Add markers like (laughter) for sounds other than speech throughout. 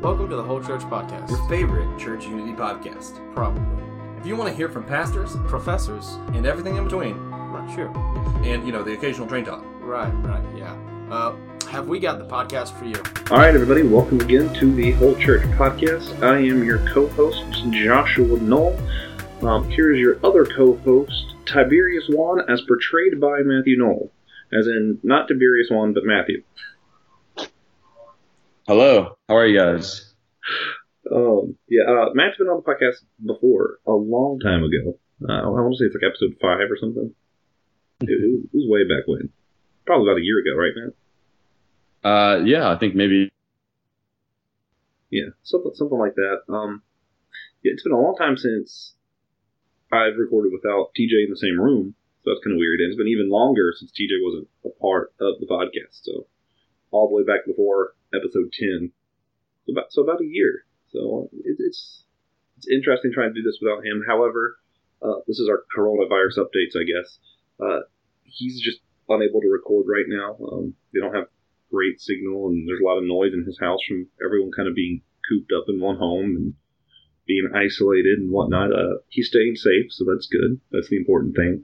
Welcome to the Whole Church Podcast. your favorite church unity podcast. Probably. If you want to hear from pastors Professors? and everything in between, Right, sure. and you know the occasional train talk. Right, right, yeah. Uh, have we got the podcast for you? All right, everybody, welcome again to the Whole Church Podcast. I am your co-host, Joshua Noel. Um, here is your other co-host, Tiberius Wan, as portrayed by Matthew Noel, as in not Tiberius Wan, but Matthew. Hello, how are you guys? Um, yeah, uh, Matt's been on the podcast before, a long time ago. Uh, I want to say it's like episode five or something. It, it was way back when, probably about a year ago, right, Matt? Uh, yeah, I think maybe. Yeah, something something like that. Um, yeah, it's been a long time since I've recorded without TJ in the same room, so that's kind of weird. And it's been even longer since TJ wasn't a part of the podcast. So all the way back before episode ten, so about so about a year. So it, it's it's interesting trying to do this without him. However, uh, this is our coronavirus updates, I guess. Uh, he's just unable to record right now. Um, they don't have great signal, and there's a lot of noise in his house from everyone kind of being cooped up in one home and being isolated and whatnot. Uh, he's staying safe, so that's good. That's the important thing.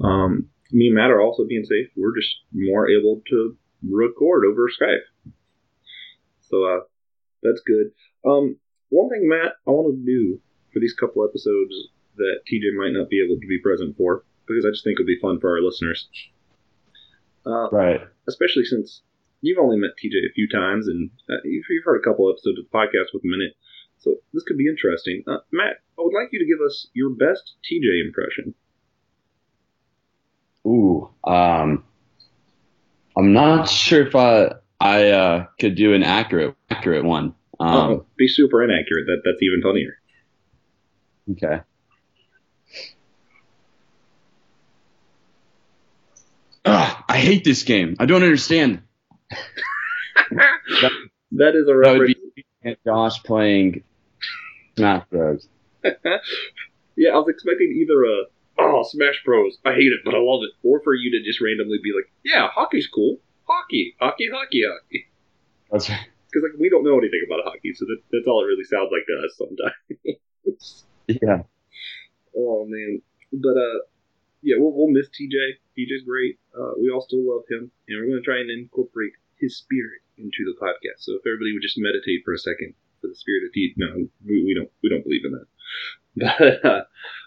Um, me and Matt are also being safe. We're just more able to record over Skype, so uh, that's good. Um, one thing, Matt, I want to do for these couple episodes that TJ might not be able to be present for, because I just think it'll be fun for our listeners. Uh, Right. especially since you've only met TJ a few times and uh, you've, you've heard a couple episodes of the podcast with a minute. So this could be interesting. Uh, Matt, I would like you to give us your best TJ impression. Ooh. Um, I'm not sure if I I uh, could do an accurate accurate one. Um, oh, be super inaccurate. That that's even funnier. okay. Ugh, I hate this game. I don't understand. (laughs) That is a That reference. Josh playing Smash Bros. (laughs) yeah, I was expecting either a oh Smash Bros. I hate it, but I love it, or for you to just randomly be like, yeah, hockey's cool. Hockey, hockey, hockey, hockey. That's right. Because like we don't know anything about hockey, so that, that's all it really sounds like to us sometimes. (laughs) Yeah. Oh man, but uh, yeah, we'll, we'll miss TJ. TJ's great. Uh, we all still love him, and we're going to try and incorporate his spirit into the podcast. So if everybody would just meditate for a second for the spirit of TJ, no, we, we don't we don't believe in that. (laughs) But uh,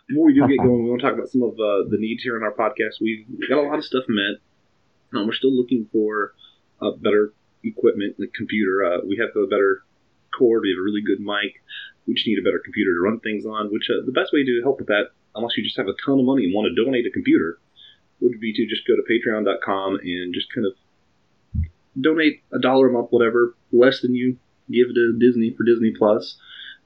before we do get going, we want to talk about some of uh, the needs here in our podcast. We've got a lot of stuff met. Um, we're still looking for uh, better equipment, the computer. Uh, we have a better cord. We have a really good mic. We just need a better computer to run things on. Which uh, the best way to help with that, unless you just have a ton of money and want to donate a computer, would be to just go to Patreon.com and just kind of donate a dollar a month, whatever, less than you give to Disney for Disney Plus,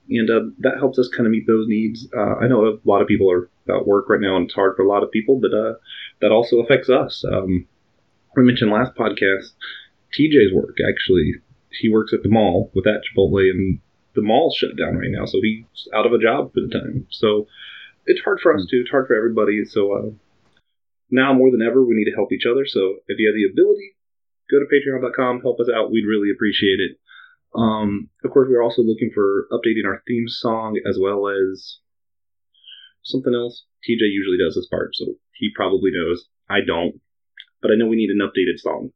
and uh, that helps us kind of meet those needs. Uh, I know a lot of people are at work right now, and it's hard for a lot of people, but uh, that also affects us. Um, we mentioned last podcast TJ's work actually. He works at the mall with that Chipotle, and the mall's shut down right now, so he's out of a job for the time. So it's hard for us too. It's hard for everybody. So uh, now more than ever, we need to help each other. So if you have the ability, go to Patreon.com, help us out. We'd really appreciate it. Um, of course, we're also looking for updating our theme song as well as something else. TJ usually does this part, so he probably knows. I don't, but I know we need an updated song.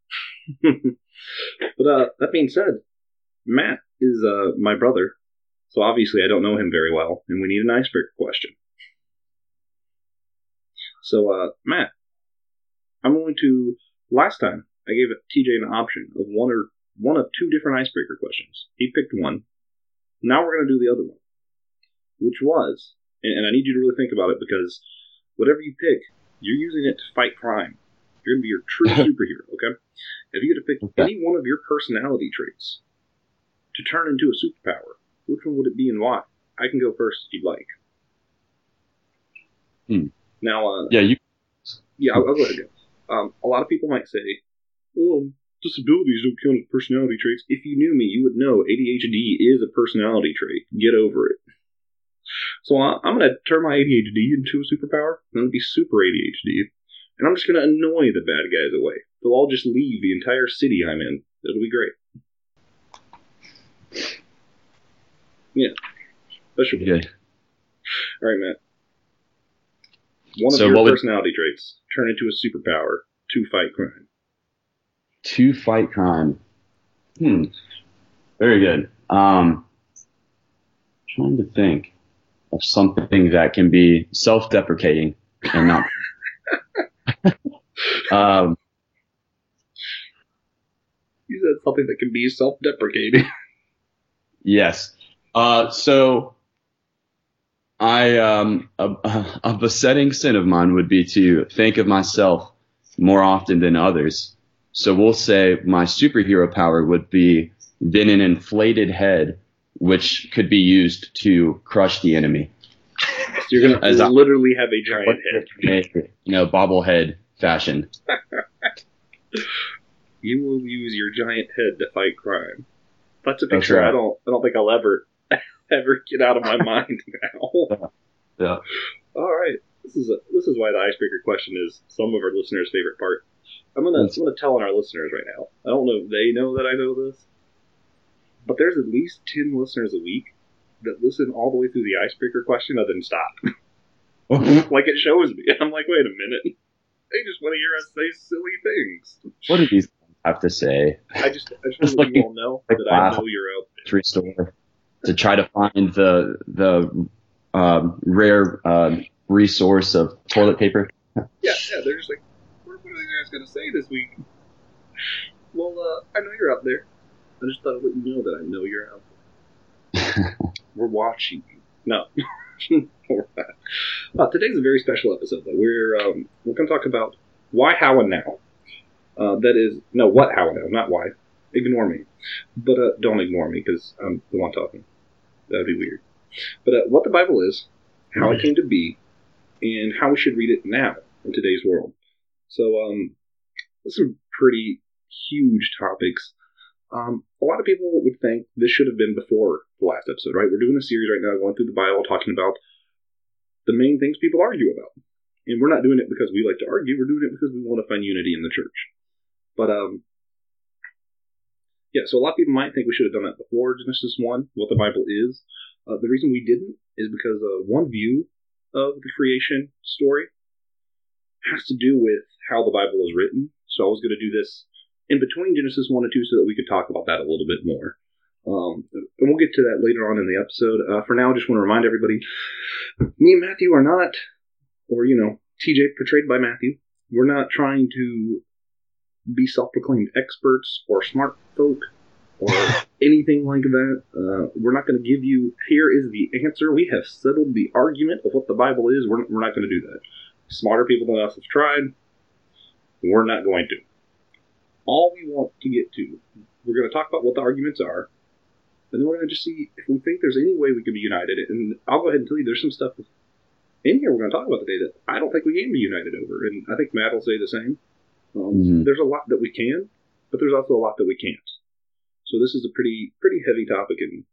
(laughs) but uh, that being said, Matt is uh, my brother, so obviously I don't know him very well, and we need an icebreaker question. So, uh, Matt, I'm going to. Last time I gave TJ an option of one or one of two different icebreaker questions. He picked one. Now we're going to do the other one, which was, and, and I need you to really think about it because whatever you pick, you're using it to fight crime. You're going to be your true (laughs) superhero, okay? If you had to pick Okay. any one of your personality traits to turn into a superpower, which one would it be and why? I can go first if you'd like. Hmm. Now, uh, Yeah, you. yeah, I'll, I'll go ahead. Um, a lot of people might say, "Oh, disabilities don't count as personality traits." If you knew me, you would know ADHD is a personality trait. Get over it. So I, I'm going to turn my ADHD into a superpower. I'm going to be super ADHD, and I'm just going to annoy the bad guys away. They'll all just leave the entire city I'm in. It'll be great. Yeah, that should be Good. All right, Matt. One of So your what would- personality traits turn into a superpower to fight crime. To fight crime. Hmm. Very good. Um, trying to think of something that can be self-deprecating and not. (laughs) um, You said something that can be self-deprecating. (laughs) yes. Uh, so I um, a, a besetting sin of mine would be to think of myself more often than others. So we'll say my superhero power would be then an inflated head, which could be used to crush the enemy. so you're gonna As I- literally have a giant head. (laughs) You know, bobblehead fashion. (laughs) You will use your giant head to fight crime. That's a That's picture I don't. I don't think I'll ever, (laughs) ever get out of my (laughs) mind now. Yeah. All right. This is a, this is why the icebreaker question is some of our listeners' favorite part. I'm gonna I'm gonna tell on our listeners right now. I don't know if they know that I know this, but there's at least ten listeners a week that listen all the way through the icebreaker question and then stop. like it shows me. I'm like, wait a minute. They just want to hear us say silly things. what do these have to say? I just I just Just want to let you all know (laughs) like that I know you're out there. Store to try to find the the um, rare um, resource of toilet paper. (laughs) Yeah, yeah. They're just like, what, what are you guys gonna say this week? Well, uh, I know you're out there. I just thought I'd let you know that I know you're out there. (laughs) We're watching you. No. We're not. Uh, today's a very special episode, though. We're um, we're going to talk about why, how, and now. Uh, that is no what, how, and now, not why. Ignore me, but uh, don't ignore me because I'm the one talking. That'd be weird. But uh, what the Bible is, how it came to be, and how we should read it now in today's world. So, um, there's some pretty huge topics. Um, a lot of people would think this should have been before the last episode, right? We're doing a series right now going through the Bible talking about the main things people argue about. And we're not doing it because we like to argue, we're doing it because we want to find unity in the church. But, um, yeah, so a lot of people might think we should have done that before Genesis 1, what the Bible is. Uh, the reason we didn't is because uh, one view of the creation story has to do with how the Bible is written. So I was going to do this in between Genesis 1 and 2 so that we could talk about that a little bit more. Um, and we'll get to that later on in the episode. Uh, for now, I just want to remind everybody me and Matthew are not, or, you know, TJ portrayed by Matthew, we're not trying to be self proclaimed experts or smart folk or (laughs) anything like that. Uh, we're not going to give you, here is the answer. We have settled the argument of what the Bible is. We're, we're not going to do that. Smarter people than us have tried. We're not going to. All we want to get to, we're going to talk about what the arguments are, then we're going to just see if we think there's any way we can be united. And I'll go ahead and tell you there's some stuff in here we're going to talk about today that I don't think we can be united over. And I think Matt will say the same. Um, Mhm. There's a lot that we can, but there's also a lot that we can't. So this is a pretty pretty heavy topic, and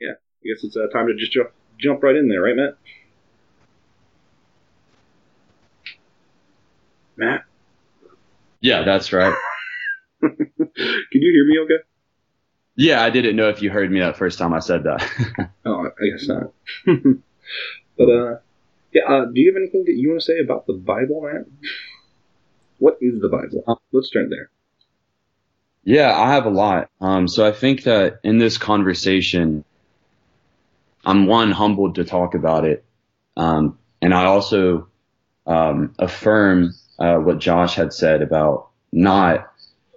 yeah, I guess it's uh, time to just jump jump right in there, right, Matt? Matt, Yeah, that's right. (laughs) can you hear me? Okay. Yeah, I didn't know if you heard me that first time I said that. (laughs) Oh, I guess not. (laughs) but uh, yeah. Uh, do you have anything that you want to say about the Bible, man? What is the Bible? Let's start there. Yeah, I have a lot. Um, so I think that in this conversation, I'm one humbled to talk about it, um, and I also um, affirm uh, what Josh had said about not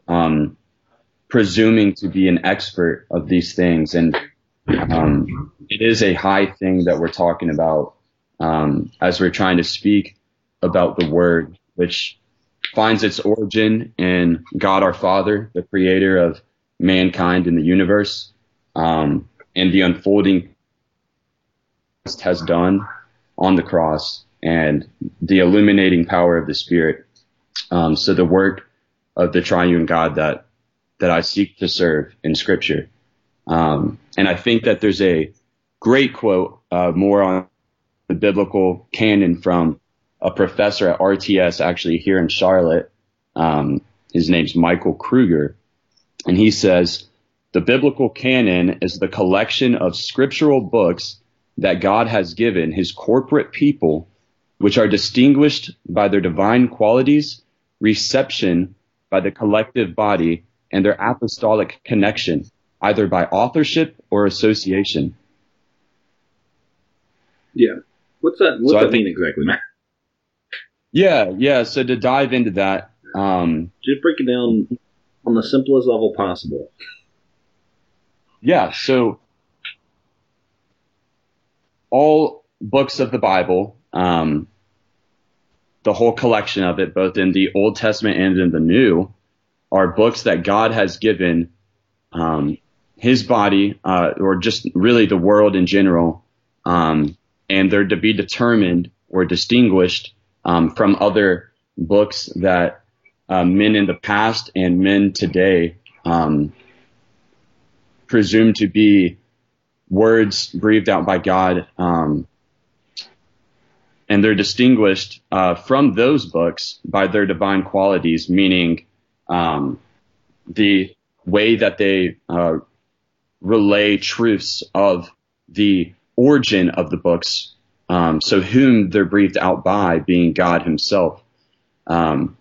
um, presuming to be an expert of these things, and um, it is a high thing that we're talking about um, as we're trying to speak about the Word, which finds its origin in God our Father, the creator of mankind and the universe, um, and the unfolding has done on the cross and the illuminating power of the Spirit. Um, so the work of the triune God that that I seek to serve in Scripture. Um, and I think that there's a great quote uh, more on the biblical canon from a professor at RTS actually here in Charlotte. Um, his name's Michael Kruger. And he says, The biblical canon is the collection of scriptural books that God has given his corporate people, which are distinguished by their divine qualities, reception by the collective body, and their apostolic connection, either by authorship or association. Yeah. What's that? What's So I that think- mean exactly, Matt? Yeah, yeah. So to dive into that, um, Just break it down on the simplest level possible. Yeah, so all books of the Bible, um, the whole collection of it, both in the Old Testament and in the New, are books that God has given um, His body, uh, or just really the world in general, um, and they're to be determined or distinguished um, from other books that uh, men in the past and men today um, presumed to be words breathed out by God, um, and they're distinguished uh, from those books by their divine qualities, meaning um, the way that they uh, relay truths of the origin of the books. Um, so, whom they're breathed out by, being God Himself. Um,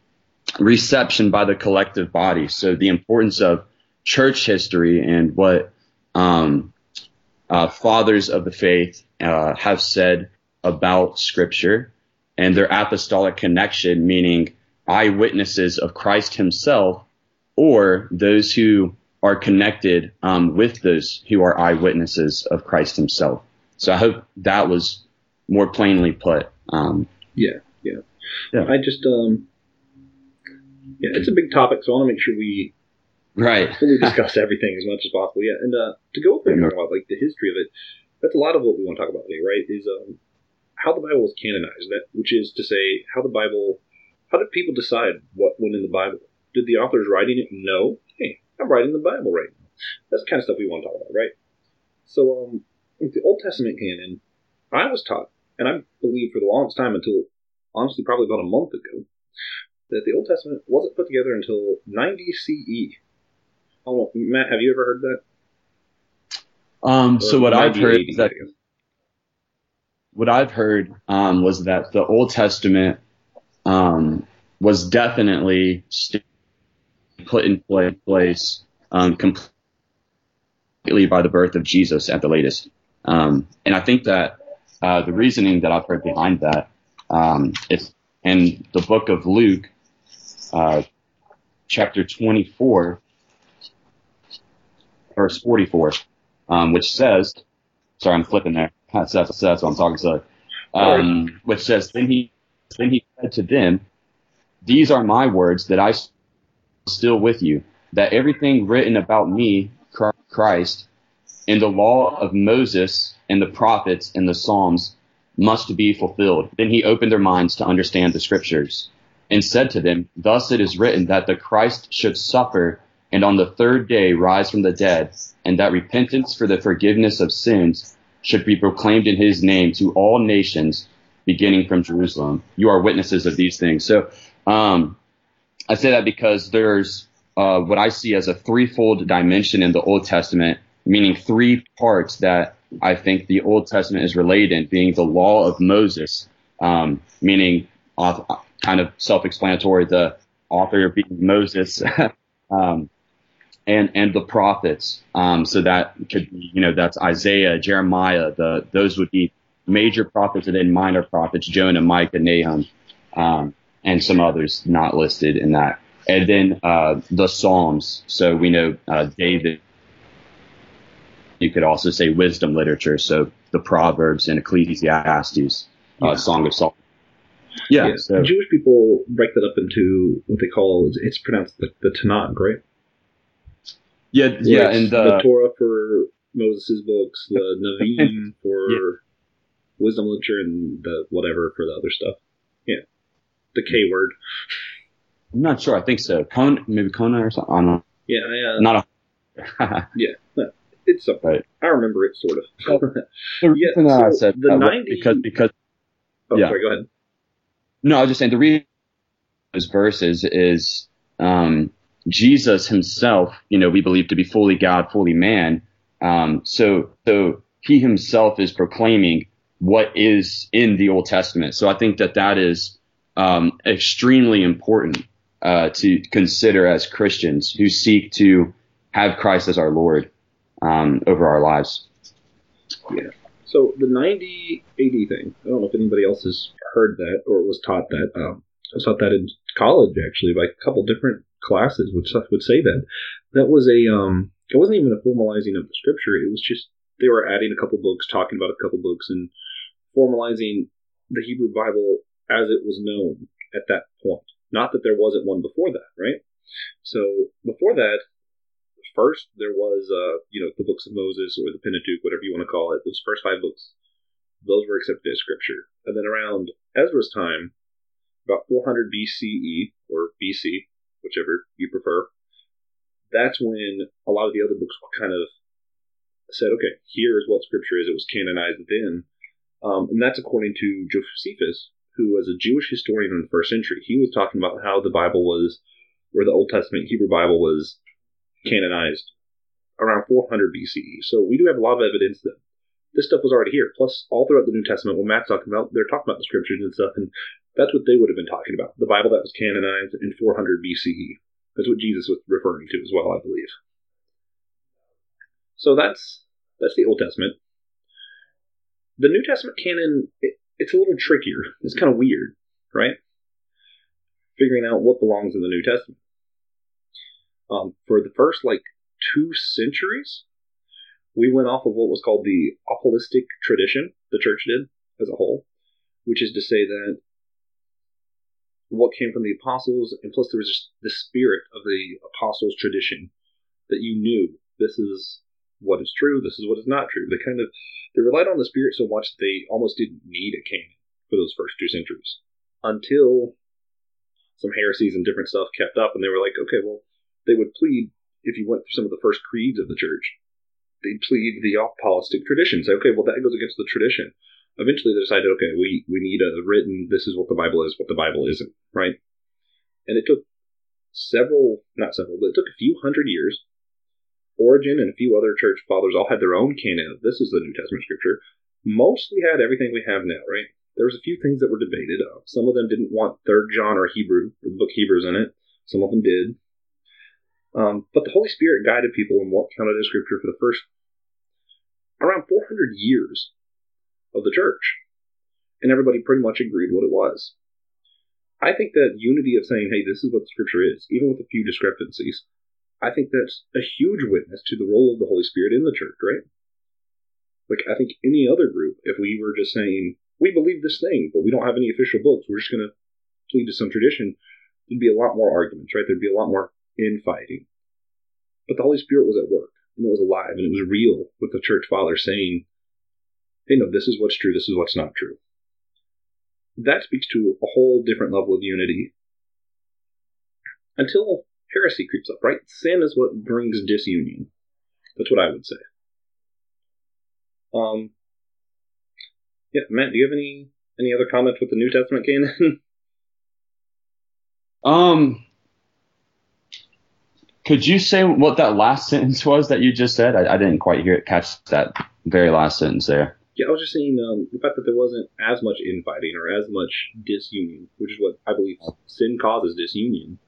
reception by the collective body. So, the importance of church history and what um, uh, fathers of the faith uh, have said about Scripture and their apostolic connection, meaning eyewitnesses of Christ Himself or those who are connected um, with those who are eyewitnesses of Christ Himself. So I hope that was more plainly put. Um, Yeah, yeah. Yeah. I just um yeah, it's a big topic, so I want to make sure we right. (laughs) fully discuss everything as much as possible. Yeah, and uh, to go over and Yeah. talk about like the history of it, that's a lot of what we want to talk about today, right? Is um how the Bible was canonized, that which is to say how the Bible, how did people decide what went in the Bible? Did the authors writing it know? Hey, I'm writing the Bible right now. That's the kind of stuff we want to talk about, right? So um, with the Old Testament canon, I was taught, and I believe for the longest time until honestly probably about a month ago, that the Old Testament wasn't put together until 90 CE. Oh, Matt, have you ever heard that? Um, so what I've heard is that what I've heard um, was that the Old Testament um, was definitely put in pla- place um, completely by the birth of Jesus at the latest. Um, and I think that uh, the reasoning that I've heard behind that um, is in the book of Luke, uh, chapter 24, verse 44, um, which says, sorry, I'm flipping there. (laughs) That's, that's, that's what I'm talking to. Um, which says, then he, then he said to them, these are my words that I still with you, that everything written about me, Christ, in the law of Moses and the prophets and the Psalms must be fulfilled. Then he opened their minds to understand the scriptures and said to them, Thus it is written that the Christ should suffer and on the third day rise from the dead, and that repentance for the forgiveness of sins should be proclaimed in his name to all nations, beginning from Jerusalem. You are witnesses of these things. So um, I say that because there's uh, what I see as a threefold dimension in the Old Testament, meaning three parts that I think the Old Testament is related in, being the law of Moses, um, meaning kind of self-explanatory, the author being Moses, (laughs) um, and and the prophets. Um, so that could be, you know, that's Isaiah, Jeremiah. The those would be major prophets, and then minor prophets, Jonah, Micah, Nahum, um, and some others not listed in that. And then uh, the Psalms. So we know uh, David. You could also say wisdom literature. So the Proverbs and Ecclesiastes, Yeah. uh, Song of Solomon. Yeah. Yeah. So Jewish people break that up into what they call it's, pronounced the, the Tanakh, right? yeah, yeah, and the uh, Torah for Moses' books, the (laughs) Nevi'im for wisdom literature, and the whatever for the other stuff. Yeah, the K word. I'm not sure. I think so. Conan, maybe Conan or something. I don't know. Yeah, I, uh, Not a. (laughs) Yeah, it's something. Right. I remember it sort of. (laughs) the Yeah, reason that I said the that 90 because because oh, Yeah. sorry. Go ahead. no, I was just saying the reason those verses is um, Jesus himself, you know, we believe to be fully God, fully man. Um, so, so he himself is proclaiming what is in the Old Testament. So I think that that is um, extremely important uh, to consider as Christians who seek to have Christ as our Lord um, over our lives. Yeah. So the 90 AD thing, I don't know if anybody else has heard that or was taught that. Um, I was taught that in college actually by a couple different classes which would say that. That was a, um, it wasn't even a formalizing of the scripture. It was just, they were adding a couple books, talking about a couple books and formalizing the Hebrew Bible as it was known at that point. Not that there wasn't one before that, right? So before that, first there was, uh, you know, the books of Moses or the Pentateuch, whatever you want to call it. Those first five books, those were accepted as scripture. And then around Ezra's time, about 400 BCE or BC, whichever you prefer, that's when a lot of the other books kind of said, okay, here is what scripture is. It was canonized then. Um, and that's according to Josephus, who was a Jewish historian in the first century. He was talking about how the Bible was, or the Old Testament Hebrew Bible was canonized around 400 BCE. So we do have a lot of evidence that this stuff was already here. Plus, all throughout the New Testament, when Matt's talking about, they're talking about the scriptures and stuff, and that's what they would have been talking about. The Bible that was canonized in 400 BCE. That's what Jesus was referring to as well, I believe. So that's that's the Old Testament. The New Testament canon, it, it's a little trickier. It's kind of weird, right? Figuring out what belongs in the New Testament. Um, for the first like two centuries, we went off of what was called the apostolic tradition. The church did as a whole, which is to say that what came from the apostles, and plus there was just the spirit of the apostles' tradition that you knew this is what is true, this is what is not true. They kind of they relied on the spirit so much that they almost didn't need a canon for those first two centuries until some heresies and different stuff kept up, and they were like, okay, well, they would plead if you went through some of the first creeds of the church, they'd plead the apostolic tradition. Say, okay, well, that goes against the tradition. Eventually, they decided, okay, we we need a written. This is what the Bible is, what the Bible isn't, right? And it took several, not several, but it took a few hundred years Origen and a few other church fathers all had their own canon. This is the New Testament scripture. Mostly had everything we have now, right? There was a few things that were debated. Uh, some of them didn't want Third John or Hebrew, or the book Hebrews in it. Some of them did. Um, but the Holy Spirit guided people in what counted as scripture for the first around 400 years of the church. And everybody pretty much agreed what it was. I think that unity of saying, hey, this is what the scripture is, even with a few discrepancies, I think that's a huge witness to the role of the Holy Spirit in the church, right? Like, I think any other group, if we were just saying, we believe this thing, but we don't have any official books, we're just going to plead to some tradition, there'd be a lot more arguments, right? There'd be a lot more infighting. But the Holy Spirit was at work, and it was alive, and it was real with the church fathers saying, hey, no, this is what's true, this is what's not true. That speaks to a whole different level of unity. Until heresy creeps up, right? Sin is what brings disunion. That's what I would say. Um, yeah, Matt, do you have any any other comments with the New Testament canon? (laughs) um, could you say what that last sentence was that you just said? I, I didn't quite hear it catch that very last sentence there. Yeah, I was just saying um, the fact that there wasn't as much infighting or as much disunion, which is what I believe sin causes disunion.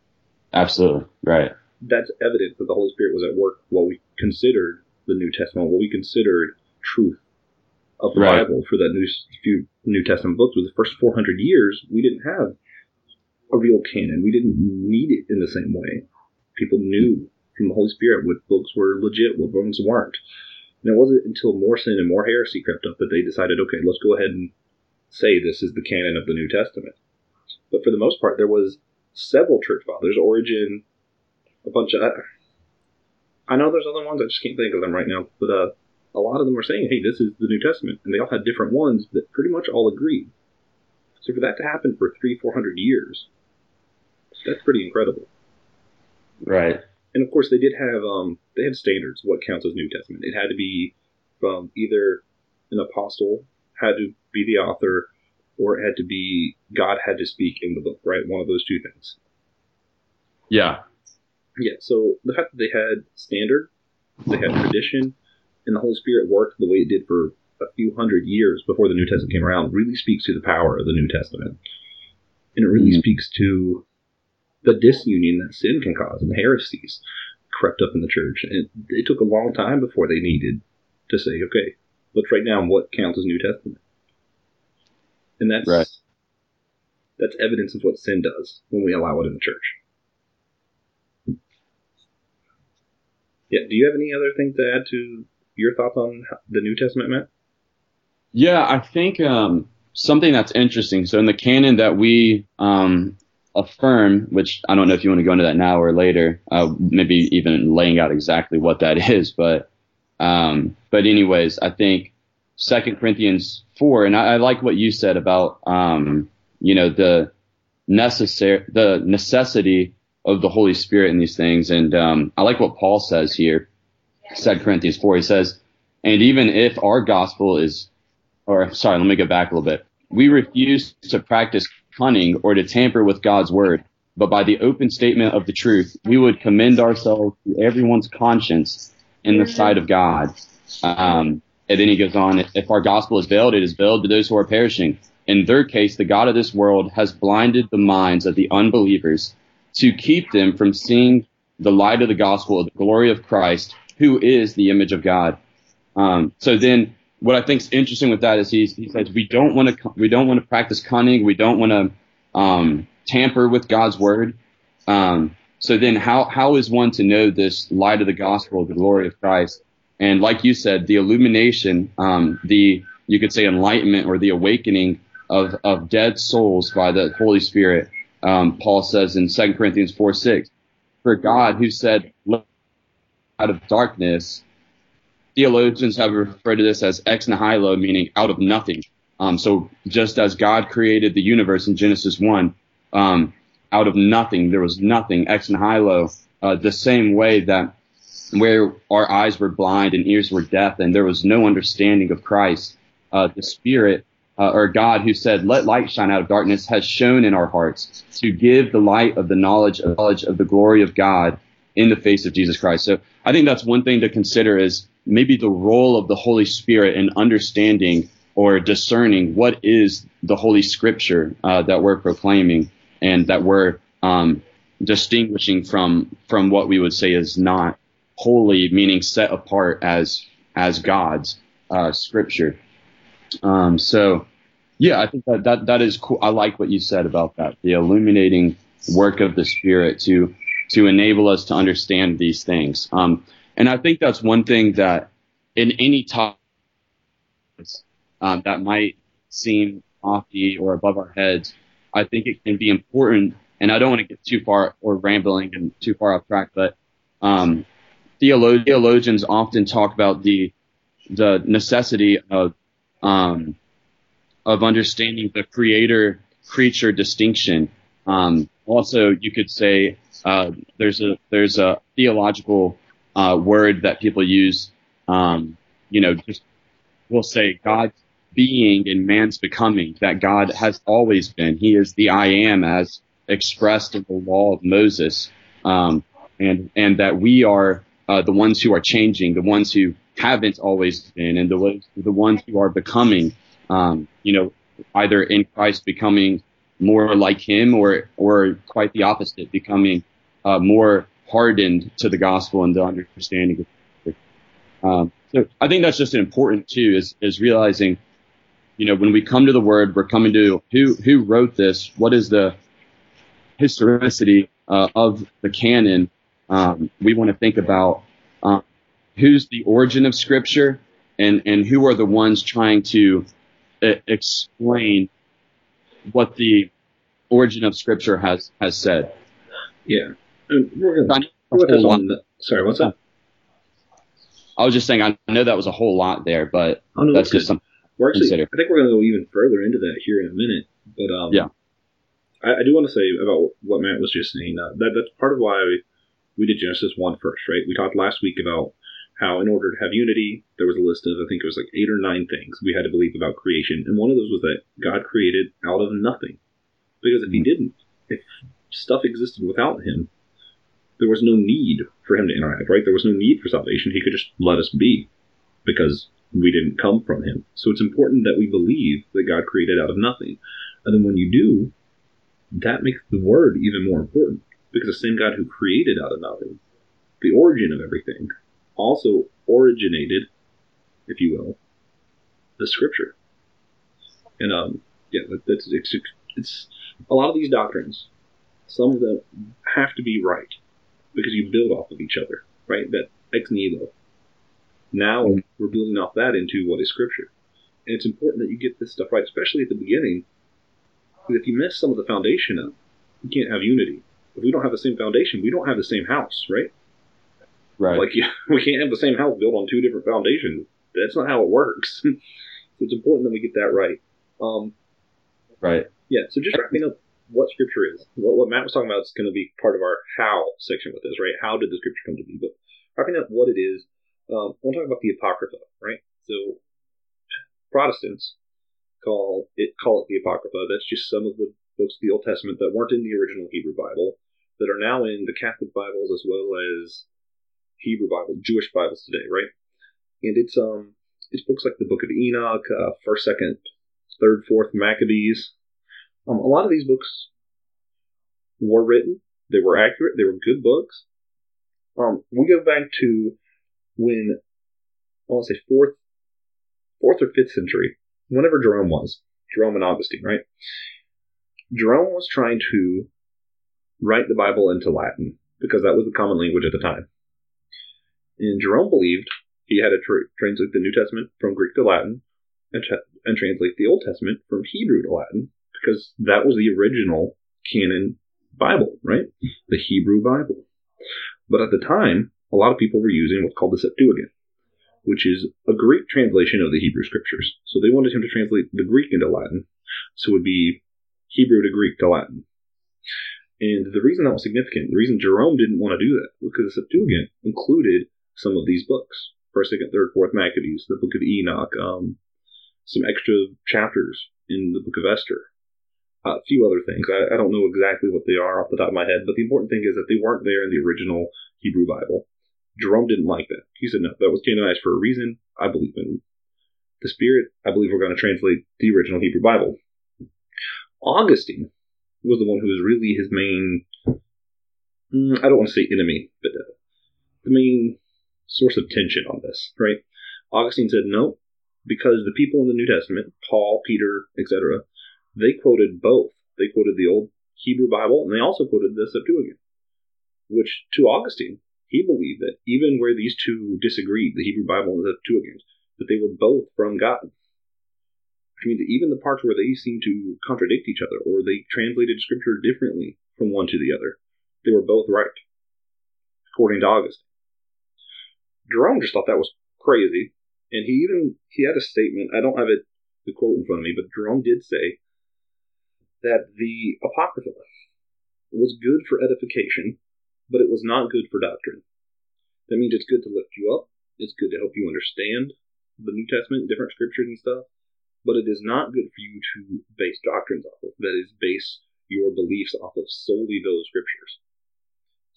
Absolutely. Right. That's evidence that the Holy Spirit was at work what we considered the New Testament, what we considered truth of the right. Bible for the new few New Testament books. For the first 400 years, we didn't have a real canon. We didn't need it in the same way. People knew from the Holy Spirit what books were legit, what books weren't. And it wasn't until more sin and more heresy crept up that they decided, okay, let's go ahead and say this is the canon of the New Testament. But for the most part, there was several church fathers, Origen, a bunch of. I know there's other ones. I just can't think of them right now. But uh, a lot of them are saying, "Hey, this is the New Testament," and they all had different ones that pretty much all agreed. So for that to happen for three, four hundred years, that's pretty incredible. Right. And of course, they did have um, they had standards. What counts as New Testament? It had to be from either an apostle, had to be the author, or it had to be God had to speak in the book, right? One of those two things. Yeah. Yeah, so the fact that they had standard, they had tradition, and the Holy Spirit worked the way it did for a few hundred years before the New Testament came around really speaks to the power of the New Testament. And it really Mhm. speaks to the disunion that sin can cause and heresies crept up in the church. And it took a long time before they needed to say, okay, let's write down what counts as New Testament. And that's Right. that's evidence of what sin does when we allow it in the church. Yeah. Do you have any other things to add to your thoughts on the New Testament, Matt? Yeah, I think um, something that's interesting. So in the canon that we um, affirm, which I don't know if you want to go into that now or later, uh, maybe even laying out exactly what that (laughs) is, but um, but anyways, I think Second Corinthians four, and I, I like what you said about um, you know the necessary the necessity of the Holy Spirit in these things, and um, I like what Paul says here, Second Corinthians four. He says, and even if our gospel is or sorry, let me go back a little bit. We refuse to practice cunning or to tamper with God's word, but by the open statement of the truth, we would commend ourselves to everyone's conscience in the sight of God. Um, and then he goes on, if our gospel is veiled, it is veiled to those who are perishing. In their case, the God of this world has blinded the minds of the unbelievers to keep them from seeing the light of the gospel of the glory of Christ, who is the image of God. Um, so then what I think is interesting with that is he, says we don't want to we don't want to practice cunning, we don't want to um, tamper with God's word. Um, so then, how how is one to know this light of the gospel, the glory of Christ? And like you said, the illumination, um, the you could say enlightenment or the awakening of of dead souls by the Holy Spirit. Um, Paul says in 2 Corinthians four six, for God who said, "Let out of darkness." theologians have referred to this as ex nihilo, meaning out of nothing. Um, so just as God created the universe in Genesis 1, um, out of nothing, there was nothing, ex nihilo, uh, the same way that where our eyes were blind and ears were deaf and there was no understanding of Christ, uh, the Spirit uh, or God who said, let light shine out of darkness has shown in our hearts to give the light of the knowledge, knowledge of the glory of God in the face of Jesus Christ. So I think that's one thing to consider is maybe the role of the Holy Spirit in understanding or discerning what is the Holy Scripture uh, that we're proclaiming and that we're um, distinguishing from from what we would say is not holy, meaning set apart as as God's uh, Scripture. Um, so, yeah, I think that, that that is cool. I like what you said about that, the illuminating work of the Spirit to to enable us to understand these things. Um, and I think that's one thing that in any topic um, that might seem lofty or above our heads, I think it can be important. And I don't want to get too far or rambling and too far off track, but um, theologians often talk about the the necessity of um, of understanding the creator creature distinction. Um, also, you could say uh, there's a there's a theological uh, word that people use. Um, you know, just we'll say God's being and man's becoming. That God has always been. He is the I am as expressed in the law of Moses, um, and and that we are uh, the ones who are changing, the ones who haven't always been, and the the ones who are becoming. Um, you know, either in Christ becoming more like Him, or or quite the opposite, becoming uh, more hardened to the gospel and the understanding of um, so I think that's just important too is is realizing you know when we come to the word we're coming to who who wrote this what is the historicity uh, of the canon um, we want to think about um, who's the origin of scripture and and who are the ones trying to uh, explain what the origin of scripture has has said Yeah. And we're gonna, I know we're that's a gonna touch whole lot. on the- sorry, what's that? I was just saying I know that was a whole lot there but Oh, no, that's good. just something We're actually, consider. I think we're going to go even further into that here in a minute. But um, Yeah. I, I do want to say about what Matt was just saying. Uh, that that's part of why we, we did Genesis one first, right? We talked last week about how in order to have unity, there was a list of I think it was like eight or nine things we had to believe about creation, and one of those was that God created out of nothing. Because if He hmm. didn't, if stuff existed without Him, there was no need for him to interact, right? There was no need for salvation. He could just let us be because we didn't come from him. So it's important that we believe that God created out of nothing. And then when you do, that makes the word even more important because the same God who created out of nothing, the origin of everything, also originated, if you will, the scripture. And um, yeah, that's it's, it's a lot of these doctrines. Some of them have to be right because you build off of each other, right? That ex nihilo. Now mm-hmm. we're building off that into what is scripture, and it's important that you get this stuff right, especially at the beginning. Because if you mess some of the foundation up, you can't have unity. If we don't have the same foundation, we don't have the same house, right? Right. Like yeah, (laughs) we can't have the same house built on two different foundations. That's not how it works. (laughs) so it's important that we get that right. Um, right. Yeah. So just wrapping up what Scripture is. What, what Matt was talking about is going to be part of our how section with this, right? How did the Scripture come to be? But wrapping up what it is, um, I want to talk about the Apocrypha, right? So Protestants call it call it the Apocrypha. That's just some of the books of the Old Testament that weren't in the original Hebrew Bible that are now in the Catholic Bibles as well as Hebrew Bible, Jewish Bibles today, right? And it's um it's books like the Book of Enoch, uh, First, Second, Third, Fourth Maccabees, um, a lot of these books were written, they were accurate, they were good books. Um, we go back to when I want to say fourth, fourth or fifth century, whenever Jerome was, Jerome and Augustine, right? Jerome was trying to write the Bible into Latin because that was the common language at the time. And Jerome believed he had to tra- translate the New Testament from Greek to Latin and, tra- and translate the Old Testament from Hebrew to Latin because that was the original canon Bible, right? The Hebrew Bible. But at the time, a lot of people were using what's called the Septuagint, which is a Greek translation of the Hebrew scriptures. So they wanted him to translate the Greek into Latin. So it would be Hebrew to Greek to Latin. And the reason that was significant, the reason Jerome didn't want to do that, was because the Septuagint included some of these books. First, second, third, fourth Maccabees, the book of Enoch, um, some extra chapters in the book of Esther a few other things. I, I, don't know exactly what they are off the top of my head, but the important thing is that they weren't there in the original Hebrew Bible. Jerome didn't like that. He said, no, that was canonized for a reason. I believe in the Spirit. I believe we're going to translate the original Hebrew Bible. Augustine was the one who was really his main, mm, I don't want to say enemy, but uh, the main source of tension on this, right? Augustine said, no, because the people in the New Testament, Paul, Peter, etc., they quoted both. They quoted the old Hebrew Bible and they also quoted the Septuagint, which to Augustine, he believed that even where these two disagreed, the Hebrew Bible and the Septuagint, that they were both from God. Means that even the parts where they seemed to contradict each other or they translated scripture differently from one to the other, they were both right, according to Augustine. Jerome just thought that was crazy, and he even he had a statement. I don't have it the quote in front of me, but Jerome did say that the Apocrypha was good for edification, but it was not good for doctrine. That means it's good to lift you up, it's good to help you understand the New Testament, different scriptures and stuff, but it is not good for you to base doctrines off of. That is, base your beliefs off of solely those scriptures.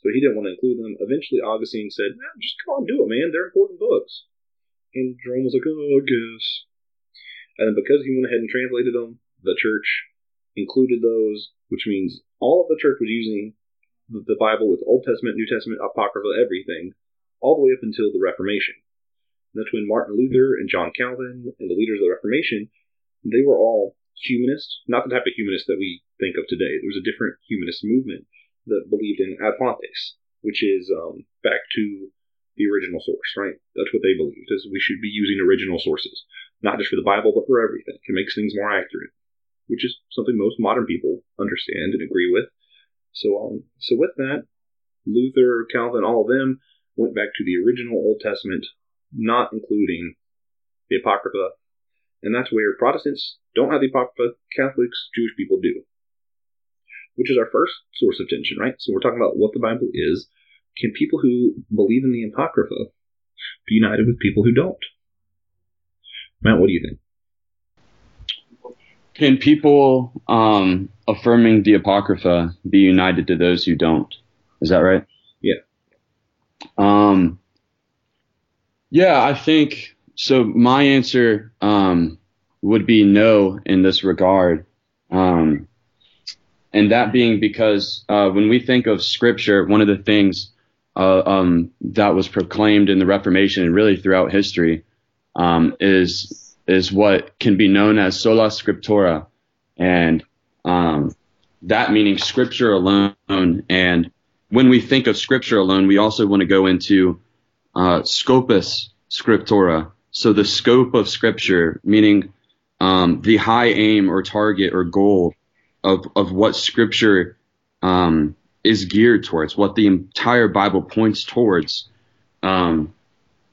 So he didn't want to include them. Eventually, Augustine said, just come on, do it, man. They're important books. And Jerome was like, oh, I guess. And then because he went ahead and translated them, the church included those, which means all of the church was using the Bible with Old Testament, New Testament, Apocrypha, everything, all the way up until the Reformation. That's when Martin Luther and John Calvin and the leaders of the Reformation, they were all humanists, not the type of humanist that we think of today. There was a different humanist movement that believed in ad fontes, which is um, back to the original source, right? That's what they believed, is we should be using original sources, not just for the Bible, but for everything. It makes things more accurate which is something most modern people understand and agree with. So, um, so with that, Luther, Calvin, all of them went back to the original Old Testament, not including the Apocrypha, and that's where Protestants don't have the Apocrypha, Catholics, Jewish people do. Which is our first source of tension, right? So we're talking about what the Bible is. Can people who believe in the Apocrypha be united with people who don't? Matt, what do you think? Can people um, affirming the Apocrypha be united to those who don't? Is that right? Yeah. Um, yeah, I think so. My answer um, would be no in this regard. Um, and that being because uh, when we think of scripture, one of the things uh, um, that was proclaimed in the Reformation and really throughout history um, is is what can be known as sola scriptura, and um, that meaning scripture alone. And when we think of scripture alone, we also want to go into uh, scopus scriptura, so the scope of scripture, meaning um, the high aim or target or goal of of what scripture um, is geared towards, what the entire Bible points towards, um,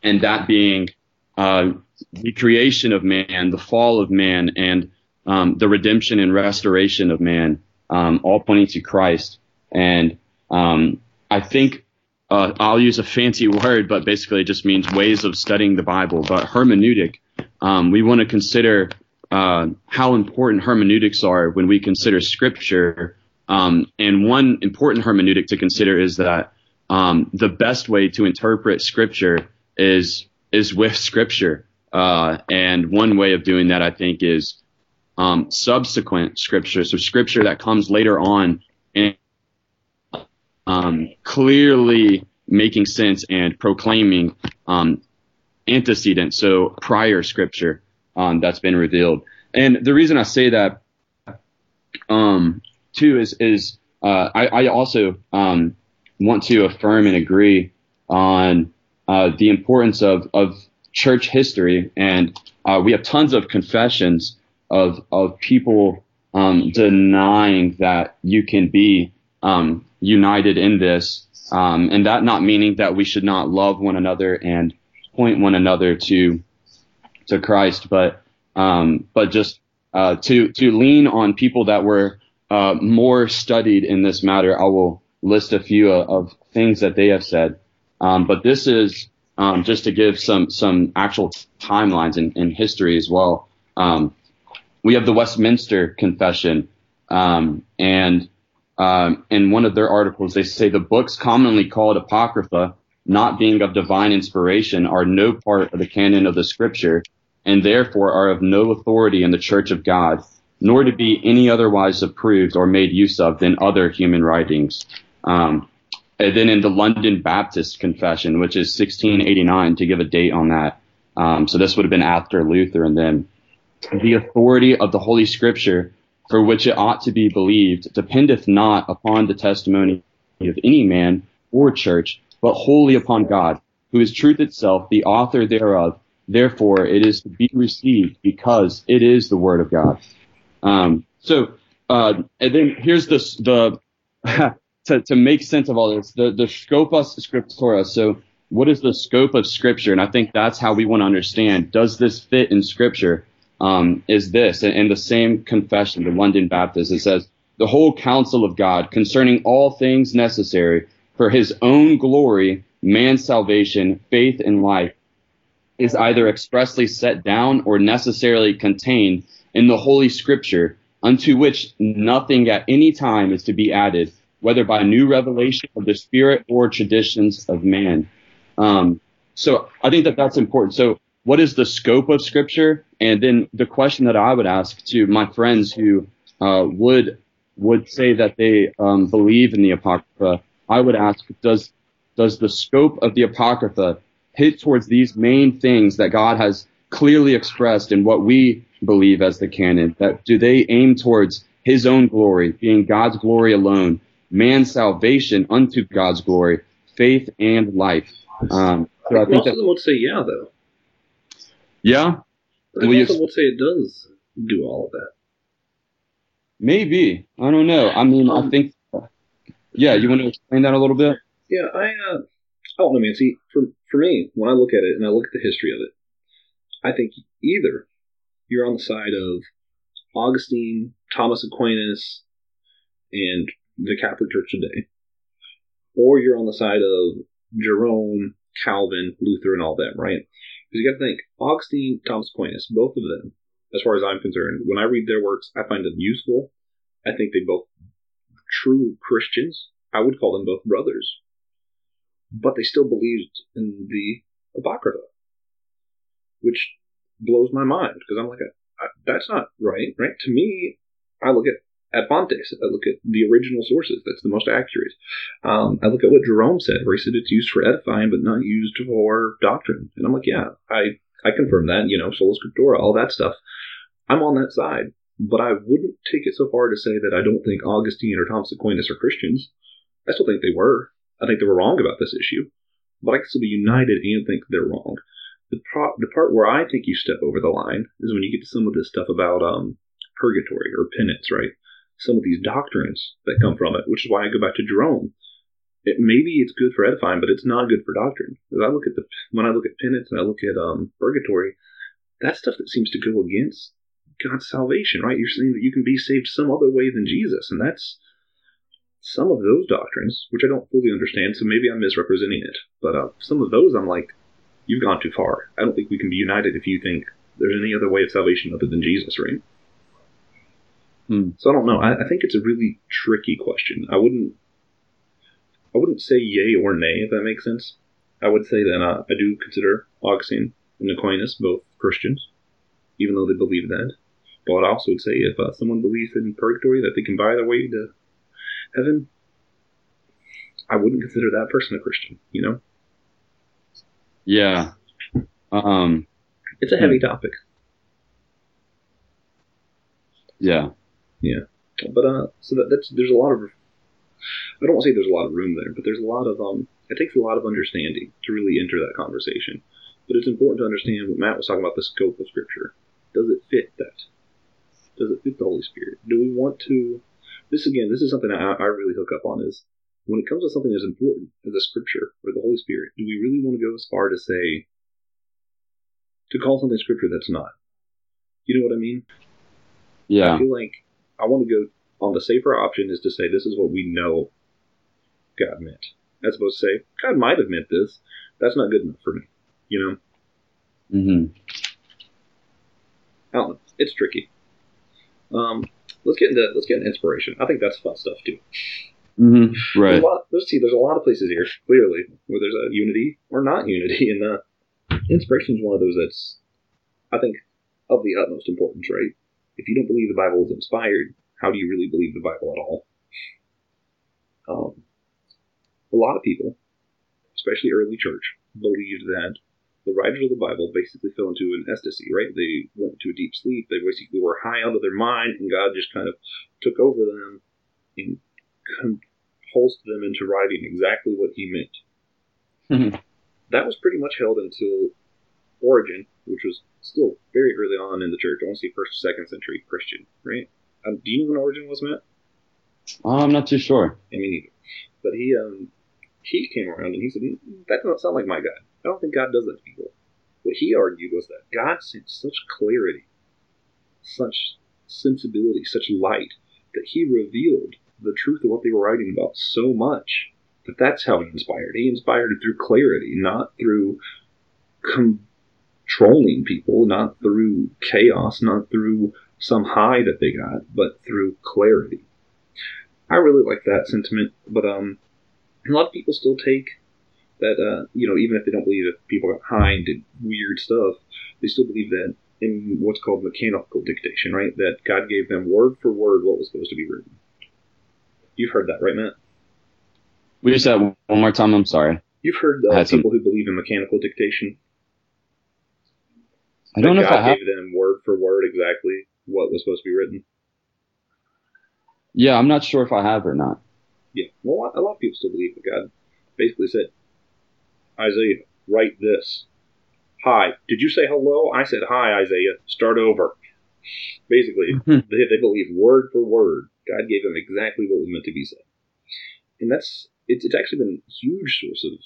and that being uh, the creation of man, the fall of man, and um, the redemption and restoration of man, um, all pointing to Christ. And um, I think uh, I'll use a fancy word, but basically it just means ways of studying the Bible. But hermeneutic, um, we want to consider uh, how important hermeneutics are when we consider Scripture um, and one important hermeneutic to consider is that um, the best way to interpret Scripture is is with Scripture. Uh, and one way of doing that, I think, is um, subsequent Scripture. So Scripture that comes later on and um, clearly making sense and proclaiming um, antecedent, so prior Scripture um, that's been revealed. And the reason I say that um, too is is uh, I, I, also um, want to affirm and agree on uh, the importance of of church history, and uh, we have tons of confessions of of people um, denying that you can be um, united in this, um, and that not meaning that we should not love one another and point one another to to Christ, but um, but just uh, to to lean on people that were uh, more studied in this matter, I will list a few uh, of things that they have said. Um, but this is um, just to give some some actual timelines in, history as well. Um, we have the Westminster Confession, and um, in one of their articles, they say the books commonly called apocrypha, not being of divine inspiration, are no part of the canon of the Scripture, and therefore are of no authority in the Church of God nor to be any otherwise approved or made use of than other human writings. Um, and then in the London Baptist Confession, which is 1689, to give a date on that. Um, so this would have been after Luther, and then the authority of the Holy Scripture, for which it ought to be believed, dependeth not upon the testimony of any man or church, but wholly upon God, who is truth itself, the author thereof. Therefore, it is to be received because it is the Word of God. Um, so, uh, and then here's this, the, (laughs) to, to make sense of all this, the, the scopus scriptura. So what is the scope of scripture? And I think that's how we want to understand, does this fit in scripture? Um, is this, and the same confession, the London Baptist, it says, the whole counsel of God concerning all things necessary for his own glory, man's salvation, faith, and life is either expressly set down or necessarily contained in the Holy Scripture, unto which nothing at any time is to be added, whether by new revelation of the Spirit or traditions of man. Um, so I think that that's important. So what is the scope of Scripture? And then the question that I would ask to my friends who uh, would would say that they um, believe in the Apocrypha, I would ask, does does the scope of the Apocrypha hit towards these main things that God has clearly expressed in what we believe as the canon? That do they aim towards his own glory, being God's glory alone, man's salvation unto God's glory, faith and life? Um, so I, think most that, of them would say yeah, though. Yeah, most of them would say it does do all of that. Maybe I don't know. I mean, um, I think. Yeah, you want to explain that a little bit? Yeah, I. Uh, I don't know, man. See, for for me, when I look at it and I look at the history of it, I think either you're on the side of Augustine, Thomas Aquinas, and the Catholic Church today, or you're on the side of Jerome, Calvin, Luther, and all that, right? Because you got to think Augustine, Thomas Aquinas, both of them, as far as I'm concerned, when I read their works, I find them useful. I think they both true Christians. I would call them both brothers. but they still believed in the Apocrypha, which blows my mind because I'm like, I, I, that's not right, right? To me, I look at ad fontes. I look at the original sources. That's the most accurate. Um, I look at what Jerome said, where he said it's used for edifying, but not used for doctrine. And I'm like, yeah, I I confirm that. You know, sola scriptura, all that stuff. I'm on that side, but I wouldn't take it so far to say that I don't think Augustine or Thomas Aquinas are Christians. I still think they were. I think they were wrong about this issue, but I can still be united and think they're wrong. The, pro- the part where I think you step over the line is when you get to some of this stuff about um, purgatory or penance, right? Some of these doctrines that come from it, which is why I go back to Jerome. It, maybe it's good for edifying, but it's not good for doctrine. As I look at the when I look at penance and I look at um, purgatory, that stuff that seems to go against God's salvation, right? You're saying that you can be saved some other way than Jesus, and that's some of those doctrines, which I don't fully understand, so maybe I'm misrepresenting it. But uh, some of those, I'm like, you've gone too far. I don't think we can be united if you think there's any other way of salvation other than Jesus, right? Hmm. So I don't know. I, I think it's a really tricky question. I wouldn't, I wouldn't say yay or nay if that makes sense. I would say that uh, I do consider Augustine and Aquinas both Christians, even though they believe that. But I also would say if uh, someone believes in purgatory that they can buy their way to heaven, I wouldn't consider that person a Christian. You know, Yeah. Um, it's a heavy topic. yeah. Yeah, but uh, so that, that's there's a lot of. I don't want to say there's a lot of room there, but there's a lot of um. It takes a lot of understanding to really enter that conversation. But it's important to understand what Matt was talking about the scope of Scripture. Does it fit that? Does it fit the Holy Spirit? Do we want to? This again, this is something I, I really hook up on. Is when it comes to something as important as the Scripture or the Holy Spirit, do we really want to go as far to say to call something Scripture that's not? You know what I mean? Yeah. I feel like I want to go on the safer option is to say this is what we know God meant. As opposed to say, God might have meant this. That's not good enough for me. You know? hmm I don't know. It's tricky. Um, let's get into let's get into inspiration. I think that's fun stuff too. hmm Right. There's lot, let's see. There's a lot of places here, clearly, where there's a unity or not unity, and uh, inspiration is one of those that's, I think, of the utmost importance. Right? If you don't believe the Bible is inspired, how do you really believe the Bible at all? Um, a lot of people, especially early church, believed that the writers of the Bible basically fell into an ecstasy, right? They went into a deep sleep. They basically were high out of their mind, and God just kind of took over them and compulsed them into writing exactly what He meant. Mhm. That was pretty much held until Origen, which was still very early on in the church. I want to say first, second century Christian, right? Um, do you know when Origen was, Matt? Oh, I'm not too sure. I mean, neither. But he um he came around and he said that doesn't sound like my God. I don't think God does that to people. What he argued was that God sent such clarity, such sensibility, such light that he revealed the truth of what they were writing about so much that that's how he inspired. He inspired through clarity, not through controlling people, not through chaos, not through some high that they got, but through clarity. I really like that sentiment, but um, a lot of people still take that uh, you know, even if they don't believe that people got high and did weird stuff, they still believe that in what's called mechanical dictation, right? That God gave them word for word what was supposed to be written. You've heard that, right, Matt? We just said one more time. I'm sorry. You've heard uh, had some- people who believe in mechanical dictation. I don't know if God I have. gave them word for word exactly what was supposed to be written. Yeah, I'm not sure if I have or not. Yeah, well, a lot, a lot of people still believe that God basically said, Isaiah, write this. Hi. Did you say hello? I said hi, Isaiah. Start over. Basically, Mhm. (laughs) they, they believe word for word. God gave them exactly what was meant to be said. And that's, it's, it's actually been a huge source of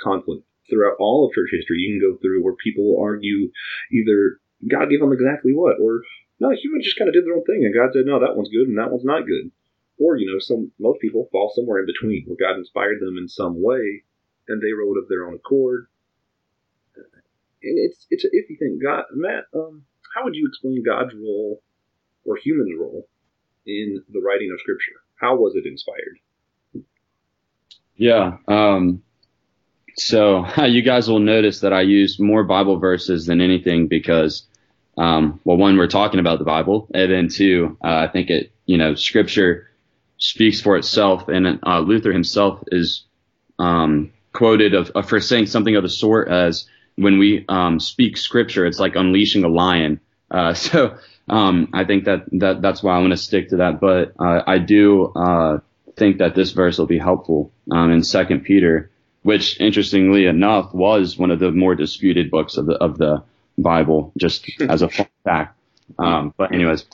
conflict throughout all of church history. You can go through where people argue either God gave them exactly what, or no, humans just kind of did their own thing, and God said, no, that one's good and that one's not good. Or, you know, some most people fall somewhere in between where God inspired them in some way and they wrote of their own accord. And it's it's an iffy thing. God Matt, um, how would you explain God's role or human's role in the writing of scripture? How was it inspired? Yeah. Um, so (laughs) you guys will notice that I use more Bible verses than anything because, um, well, one, we're talking about the Bible, and then two, uh, I think it, you know, Scripture speaks for itself, and uh, Luther himself is um, quoted of, of, for saying something of the sort as when we um, speak Scripture, it's like unleashing a lion. Uh, (laughs) so um, I think that, that that's why I'm going to stick to that. But uh, I do uh, think that this verse will be helpful um, in Second Peter which interestingly enough was one of the more disputed books of the of the Bible, just as a fact. Um, but anyways,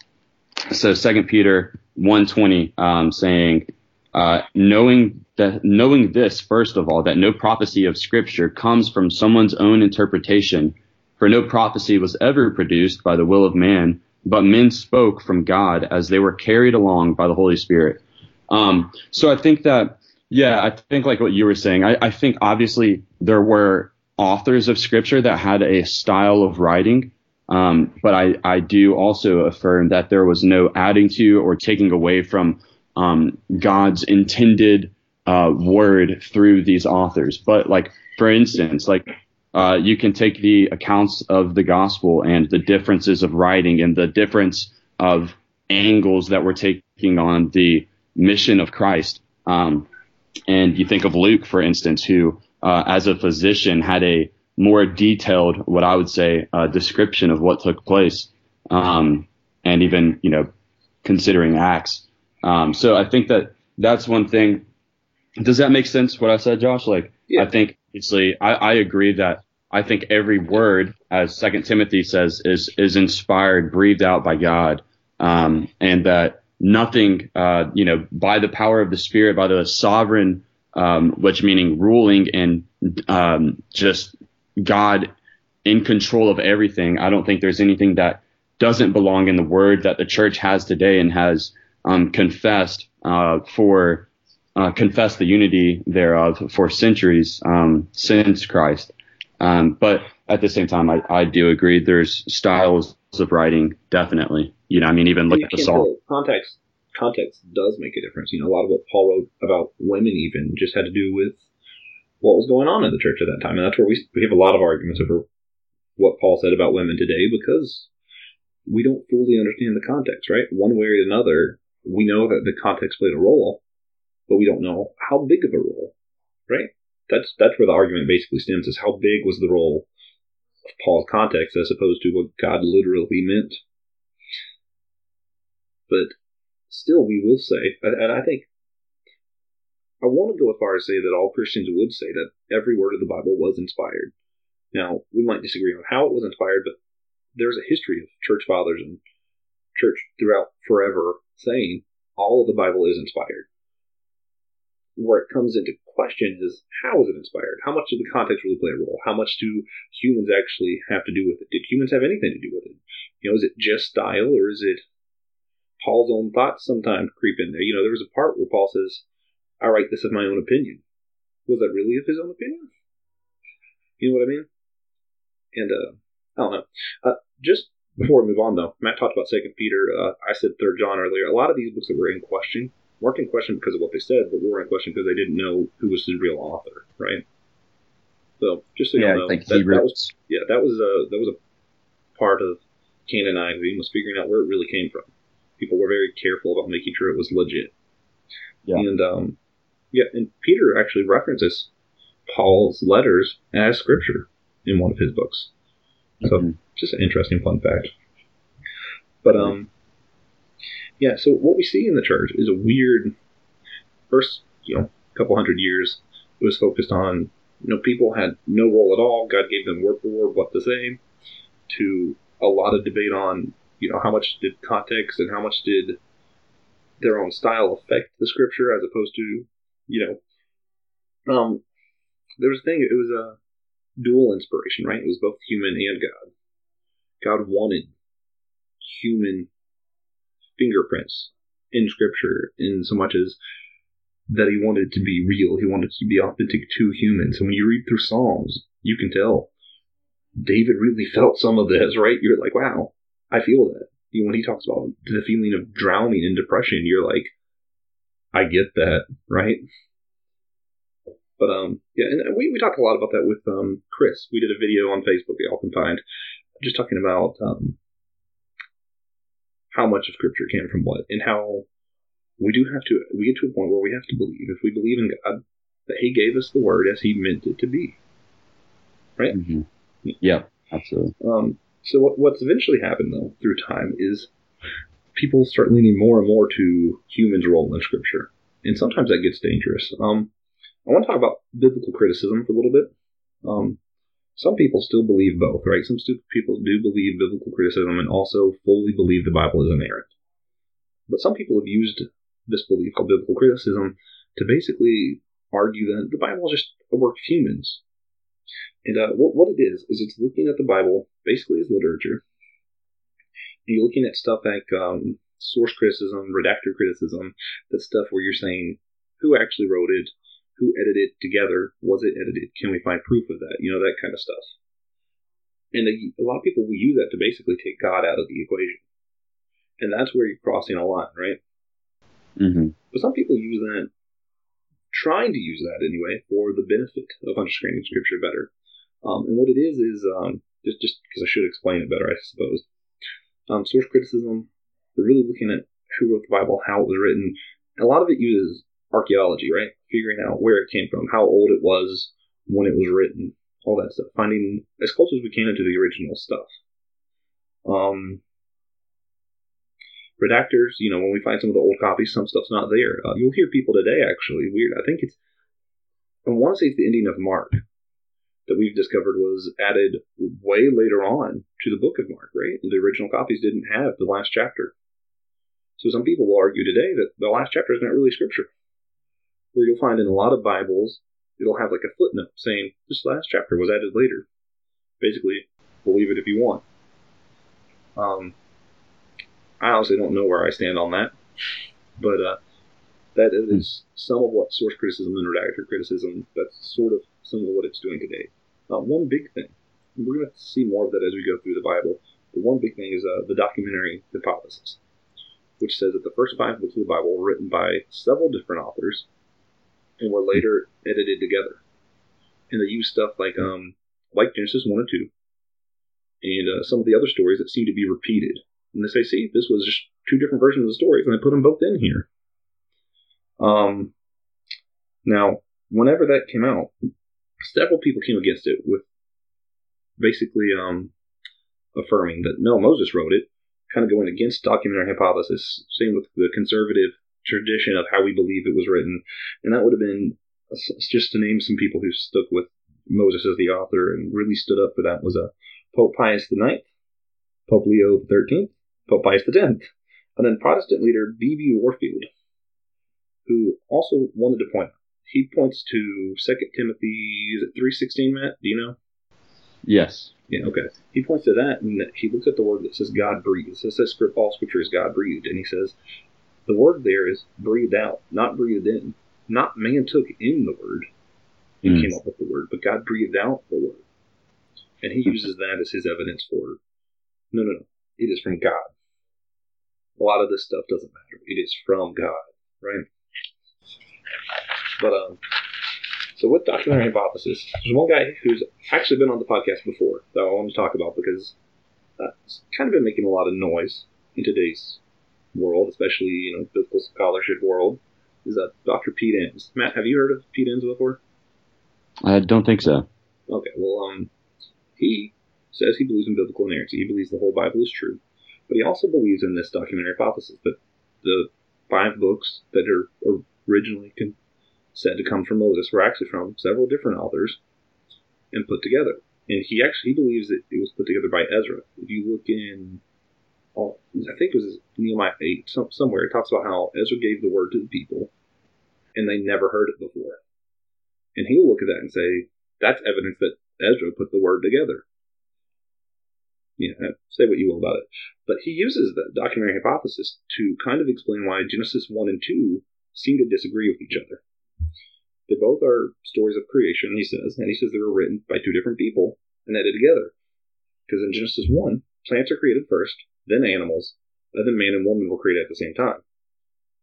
so Second Peter one twenty, um, saying, uh, knowing that knowing this first of all, that no prophecy of Scripture comes from someone's own interpretation, for no prophecy was ever produced by the will of man, but men spoke from God as they were carried along by the Holy Spirit. Um, so I think that yeah, I think like what you were saying, I, I think obviously there were authors of scripture that had a style of writing. Um, but I, I do also affirm that there was no adding to or taking away from um, God's intended uh, word through these authors. But like, for instance, like uh, you can take the accounts of the gospel and the differences of writing and the difference of angles that we're taking on the mission of Christ. Um, and you think of Luke, for instance, who, uh, as a physician, had a more detailed, what I would say, uh, description of what took place, um, and even you know, considering Acts. Um, so I think that that's one thing. Does that make sense? What I said, Josh? Like, yeah. I think obviously, I, I agree that I think every word, as Second Timothy says, is is inspired, breathed out by God, um, and that nothing, uh, you know, by the power of the Spirit, by the sovereign, um, which meaning ruling and um, just God in control of everything. I don't think there's anything that doesn't belong in the Word that the church has today and has um, confessed uh, for uh, confessed the unity thereof for centuries um, since Christ. Um, but at the same time, I, I do agree there's styles of writing, definitely. You know, I mean, even look at the Psalm. Context, context does make a difference. You know, a lot of what Paul wrote about women even just had to do with what was going on in the church at that time, and that's where we we have a lot of arguments over what Paul said about women today because we don't fully understand the context, right? One way or another, we know that the context played a role, but we don't know how big of a role, right? That's that's where the argument basically stems: is how big was the role Paul's context as opposed to what God literally meant. But still, we will say, and I think I want to go as far as say that all Christians would say that every word of the Bible was inspired. Now, we might disagree on how it was inspired, but there's a history of church fathers and church throughout forever saying all of the Bible is inspired where it comes into question is how is it inspired? How much did the context really play a role? How much do humans actually have to do with it? Did humans have anything to do with it? You know, is it just style or is it Paul's own thoughts sometimes creep in there? You know, there was a part where Paul says, I write this of my own opinion. Was that really of his own opinion? You know what I mean? And, uh, I don't know. Uh, just before we move on, though, Matt talked about Second Peter. Uh, I said Third John earlier. A lot of these books that were in question weren't in question because of what they said, but were in question because they didn't know who was the real author, right? So just so you yeah, know, that, that, was yeah, that was a that was a part of canonizing was figuring out where it really came from. People were very careful about making sure it was legit. Yeah. And um, yeah, and Peter actually references Paul's letters as scripture in one of his books. So mm-hmm. just an interesting fun fact. But um, yeah, so what we see in the church is a weird first, you know, couple hundred years. It was focused on, you know, people had no role at all. God gave them word for word what to say. To a lot of debate on, you know, how much did context and how much did their own style affect the scripture as opposed to, you know, um, there was a thing. It was a dual inspiration, right? It was both human and God. God wanted human fingerprints in Scripture in so much as that he wanted to be real. He wanted to be authentic to humans. And when you read through Psalms, you can tell David really felt some of this, right? You're like, wow, I feel that. You know, when he talks about the feeling of drowning and depression, you're like, I get that, right? But um, yeah, and we, we talked a lot about that with um Chris. We did a video on Facebook that y'all can find, just talking about um how much of Scripture came from what, and how we do have to we get to a point where we have to believe if we believe in God that He gave us the Word as He meant it to be. Right. hmm Yeah, absolutely. Um, so what, what's eventually happened though through time is people start leaning more and more to humans' role in Scripture, and sometimes that gets dangerous. Um, I want to talk about biblical criticism for a little bit. Um, some people still believe both, right? Some stu- people do believe biblical criticism and also fully believe the Bible is inerrant. But some people have used this belief called biblical criticism to basically argue that the Bible is just a work of humans. And uh, what, what it is, is it's looking at the Bible basically as literature. And you're looking at stuff like um, source criticism, redactor criticism, that stuff where you're saying who actually wrote it, who edited it together, was it edited, can we find proof of that, you know, that kind of stuff. And a, a lot of people will use that to basically take God out of the equation. And that's where you're crossing a line, right? hmm But some people use that, trying to use that anyway, for the benefit of understanding Scripture better. Um, and what it is is um, just just because I should explain it better, I suppose. Um, source criticism. They're really looking at who wrote the Bible, how it was written. A lot of it uses archaeology, right? Figuring out where it came from, how old it was when it was written, all that stuff. Finding as close as we can into the original stuff. Um, redactors, you know, when we find some of the old copies, some stuff's not there. Uh, you'll hear people today, actually, weird. I think it's, I want to say it's the ending of Mark that we've discovered was added way later on to the book of Mark, right? The original copies didn't have the last chapter. So some people will argue today that the last chapter is not really scripture. Where you'll find in a lot of Bibles, it'll have like a footnote saying this last chapter was added later. Basically, believe it if you want. Um, I honestly don't know where I stand on that, but uh, that is some of what source criticism and redactor criticism. That's sort of some of what it's doing today. Uh, one big thing, and we're going to see more of that as we go through the Bible. But one big thing is uh, the documentary hypothesis, which says that the first five books of the Bible were written by several different authors and were later edited together. And they used stuff like um like Genesis one and two, and uh, some of the other stories that seem to be repeated. And they say, see, this was just two different versions of the stories, and I put them both in here. Um, now, whenever that came out, several people came against it with basically um, affirming that no, Moses wrote it, kind of going against documentary hypothesis, same with the conservative tradition of how we believe it was written, and that would have been just to name some people who stuck with Moses as the author and really stood up for that was a uh, Pope Pius IX, Pope Leo XIII, Pope Pius X, and then Protestant leader B.B. Warfield, who also wanted to point. He points to Second Timothy, is it three sixteen? Matt, do you know? Yes. Yeah, okay. He points to that, and he looks at the word that says God breathed. It says script, all scripture is God breathed, and he says the word there is breathed out, not breathed in. Not man took in the word and Mm. came up with the word, but God breathed out the word, and he uses that as his evidence for no, no, no. It is from God. A lot of this stuff doesn't matter. It is from God, right? But um, so with documentary hypothesis, there's one guy who's actually been on the podcast before that I want to talk about because uh, it's kind of been making a lot of noise in today's world, especially you know biblical scholarship world. Is that Dr. Pete Enns? Matt, have you heard of Pete Enns before? I don't think so. Okay, well, um, he says he believes in biblical inerrancy. He believes the whole Bible is true, but he also believes in this documentary hypothesis that the five books that are originally con- said to come from Moses were actually from several different authors and put together. And he actually he believes that it was put together by Ezra. If you look in, oh, I think it was Nehemiah eight some, somewhere, it talks about how Ezra gave the word to the people, and they never heard it before. And he'll look at that and say that's evidence that Ezra put the word together. Yeah, uh, say what you will about it. But he uses the documentary hypothesis to kind of explain why Genesis 1 and 2 seem to disagree with each other. They both are stories of creation, he says, and he says they were written by two different people and edited together. Because in Genesis 1, plants are created first, then animals, and then man and woman were created at the same time.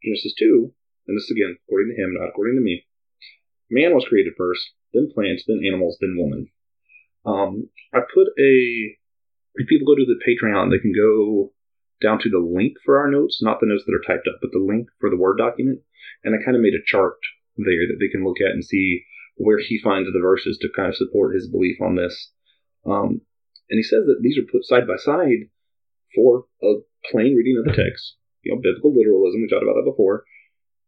Genesis 2, and this again, according to him, not according to me, man was created first, then plants, then animals, then woman. Um, I put a. If people go to the Patreon, they can go down to the link for our notes, not the notes that are typed up, but the link for the Word document. And I kind of made a chart there that they can look at and see where he finds the verses to kind of support his belief on this. Um, and he says that these are put side by side for a plain reading of the text, you know, biblical literalism. We talked about that before.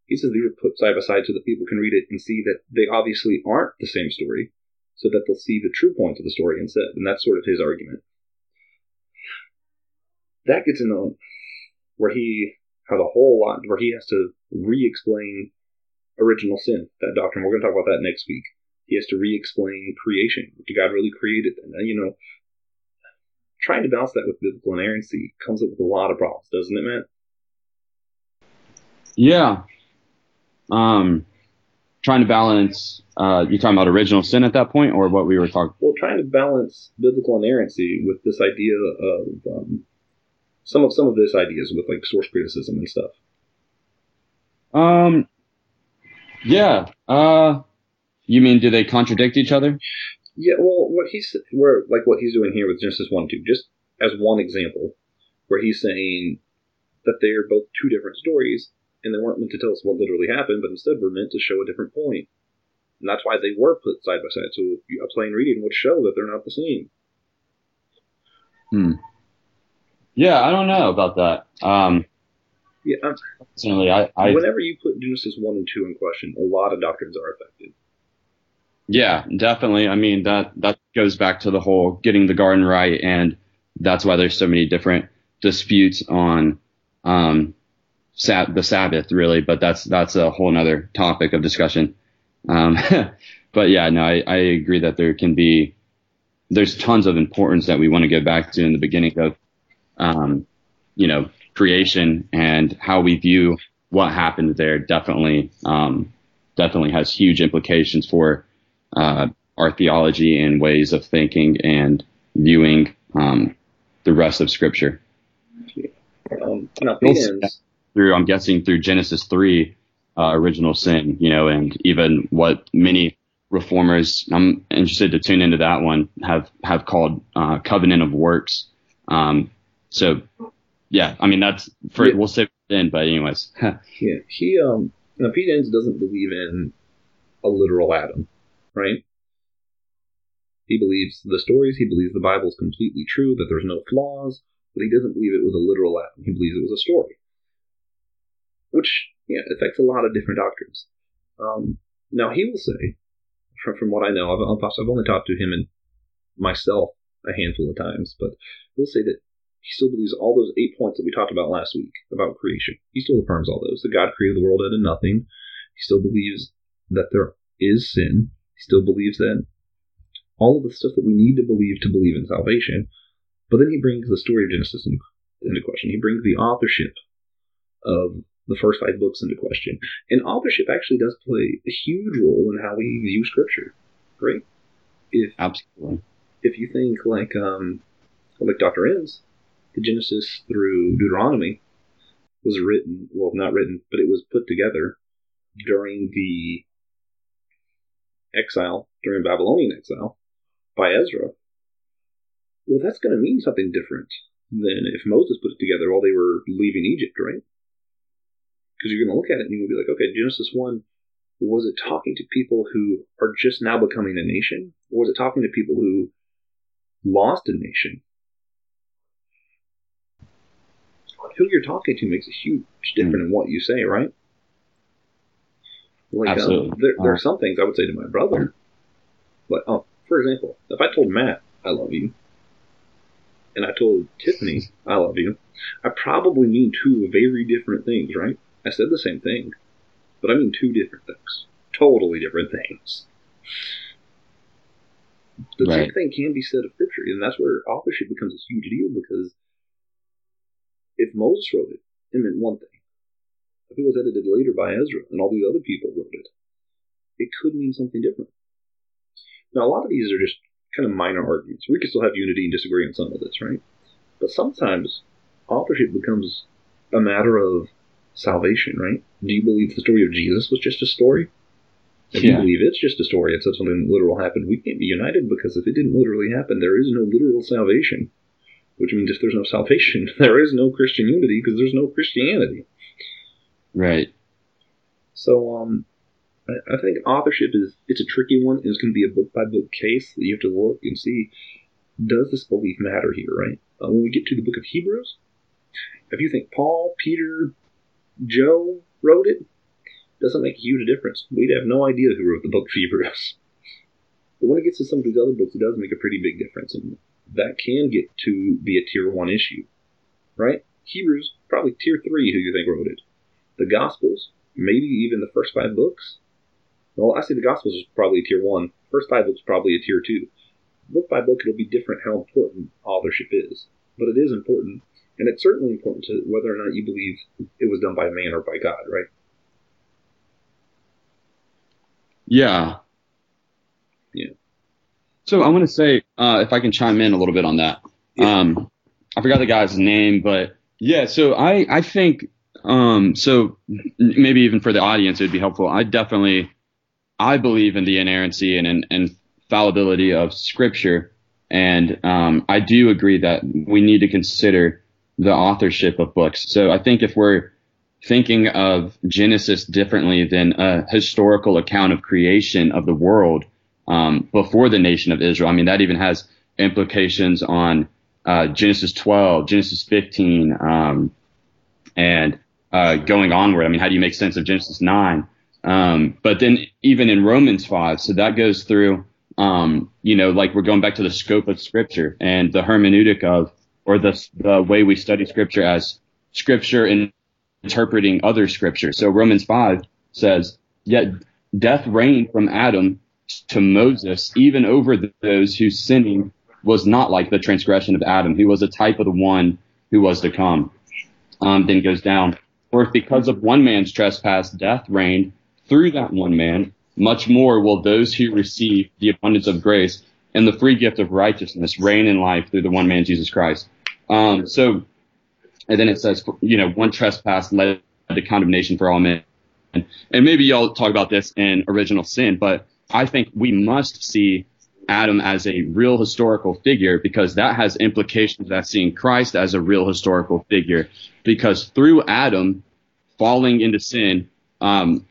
He says these are put side by side so that people can read it and see that they obviously aren't the same story, so that they'll see the true point of the story instead. And that's sort of his argument. That gets into um, where he has a whole lot, where he has to re explain original sin, that doctrine. We're going to talk about that next week. He has to re explain creation. Did God really create it? And, you know, trying to balance that with biblical inerrancy comes up with a lot of problems, doesn't it, Matt? Yeah. Um, trying to balance. Uh, you talking about original sin at that point, or what we were talking? Well, trying to balance biblical inerrancy with this idea of um, some of some of this ideas with like source criticism and stuff. Um. Yeah. Uh. You mean do they contradict each other? Yeah. Well, what he's where like what he's doing here with Genesis one two, just as one example, where he's saying that they are both two different stories and they weren't meant to tell us what literally happened, but instead were meant to show a different point. And that's why they were put side by side. So a plain reading would show that they're not the same. Hmm. Yeah, I don't know about that. Um, yeah, personally, I, I whenever you put Genesis one and two in question, a lot of doctrines are affected. Yeah, definitely. I mean that that goes back to the whole getting the garden right, and that's why there's so many different disputes on um, sab- the Sabbath, really. But that's that's a whole other topic of discussion. Um, (laughs) but yeah, no, I, I agree that there can be there's tons of importance that we want to get back to in the beginning of um, you know creation and how we view what happened there. Definitely, um, definitely has huge implications for uh, our theology and ways of thinking and viewing um, the rest of Scripture. Um, through, I'm guessing, through Genesis three, uh, original sin, you know, and even what many reformers, I'm interested to tune into that one, have have called uh, covenant of works. Um, so, yeah, I mean that's for Yeah. we'll say then, but anyways, (laughs) yeah, he um, now Pete Enns doesn't believe in a literal Adam, right? He believes the stories. He believes the Bible is completely true, that there's no flaws, but he doesn't believe it was a literal Adam. He believes it was a story, which yeah affects a lot of different doctrines. Um, now he will say, from, from what I know, I've I've only talked to him and myself a handful of times, but he'll say that he still believes all those eight points that we talked about last week about creation. He still affirms all those. That God created the world out of nothing. He still believes that there is sin. He still believes that all of the stuff that we need to believe to believe in salvation. But then he brings the story of Genesis into, into question. He brings the authorship of the first five books into question. And authorship actually does play a huge role in how we view Scripture. Right? If absolutely. if you think like um like Dr. Enns, the Genesis through Deuteronomy was written well not written, but it was put together during the exile, during Babylonian exile by Ezra. Well that's gonna mean something different than if Moses put it together while they were leaving Egypt, right? Because you're gonna look at it and you're gonna be like, okay, Genesis one was it talking to people who are just now becoming a nation? Or was it talking to people who lost a nation? Who you're talking to makes a huge difference in what you say, right? Like, um, Absolutely. there, there are some things I would say to my brother. But, oh, for example, if I told Matt I love you, and I told Tiffany I love you, I probably mean two very different things, right? I said the same thing, but I mean two different things. Totally different things. The same thing can be said of Scripture, and that's where authorship becomes a huge deal because if Moses wrote it, it meant one thing. If it was edited later by Ezra and all these other people wrote it, it could mean something different. Now, a lot of these are just kind of minor arguments. We can still have unity and disagree on some of this, right? But sometimes authorship becomes a matter of salvation, right? Do you believe the story of Jesus was just a story? If you believe it's just a story, it's something literal happened, we can't be united because if it didn't literally happen, there is no literal salvation. Which means if there's no salvation, (laughs) there is no Christian unity because there's no Christianity. Right. So, um, I, I think authorship is it's a tricky one. It's going to be a book by book case that you have to look and see does this belief matter here, right? Uh, when we get to the book of Hebrews, if you think Paul, Peter, Joe wrote it, doesn't make a huge difference. We'd have no idea who wrote the book of Hebrews. (laughs) But when it gets to some of these other books, it does make a pretty big difference, and that can get to be a tier one issue, right? Hebrews probably tier three. Who you think wrote it? The Gospels, maybe even the first five books. Well, I say the Gospels is probably a tier one. First five books probably a tier two. Book by book, it'll be different how important authorship is, but it is important, and it's certainly important to whether or not you believe it was done by man or by God, right? Yeah. Yeah. So I want to say, uh, if I can chime in a little bit on that. Yeah. Um, I forgot the guy's name, but yeah. So I, I think, um, so maybe even for the audience, it'd be helpful. I definitely, I believe in the inerrancy and, and, and fallibility of scripture. And, um, I do agree that we need to consider the authorship of books. So I think if we're thinking of Genesis differently than a historical account of creation of the world um, before the nation of Israel. I mean, that even has implications on uh, Genesis 12, Genesis 15, um, and uh, going onward. I mean, how do you make sense of Genesis 9? Um, but then even in Romans 5, so that goes through, um, you know, like we're going back to the scope of Scripture and the hermeneutic of, or the, the way we study Scripture as Scripture in interpreting other scripture. So Romans 5 says, Yet death reigned from Adam to Moses, even over those whose sinning was not like the transgression of Adam, who was a type of the one who was to come. Um, then goes down, For if because of one man's trespass death reigned through that one man, much more will those who receive the abundance of grace and the free gift of righteousness reign in life through the one man, Jesus Christ. Um, so and then it says, you know, one trespass led to condemnation for all men. And, and maybe y'all talk about this in original sin, but I think we must see Adam as a real historical figure because that has implications that seeing Christ as a real historical figure. Because through Adam falling into sin, um,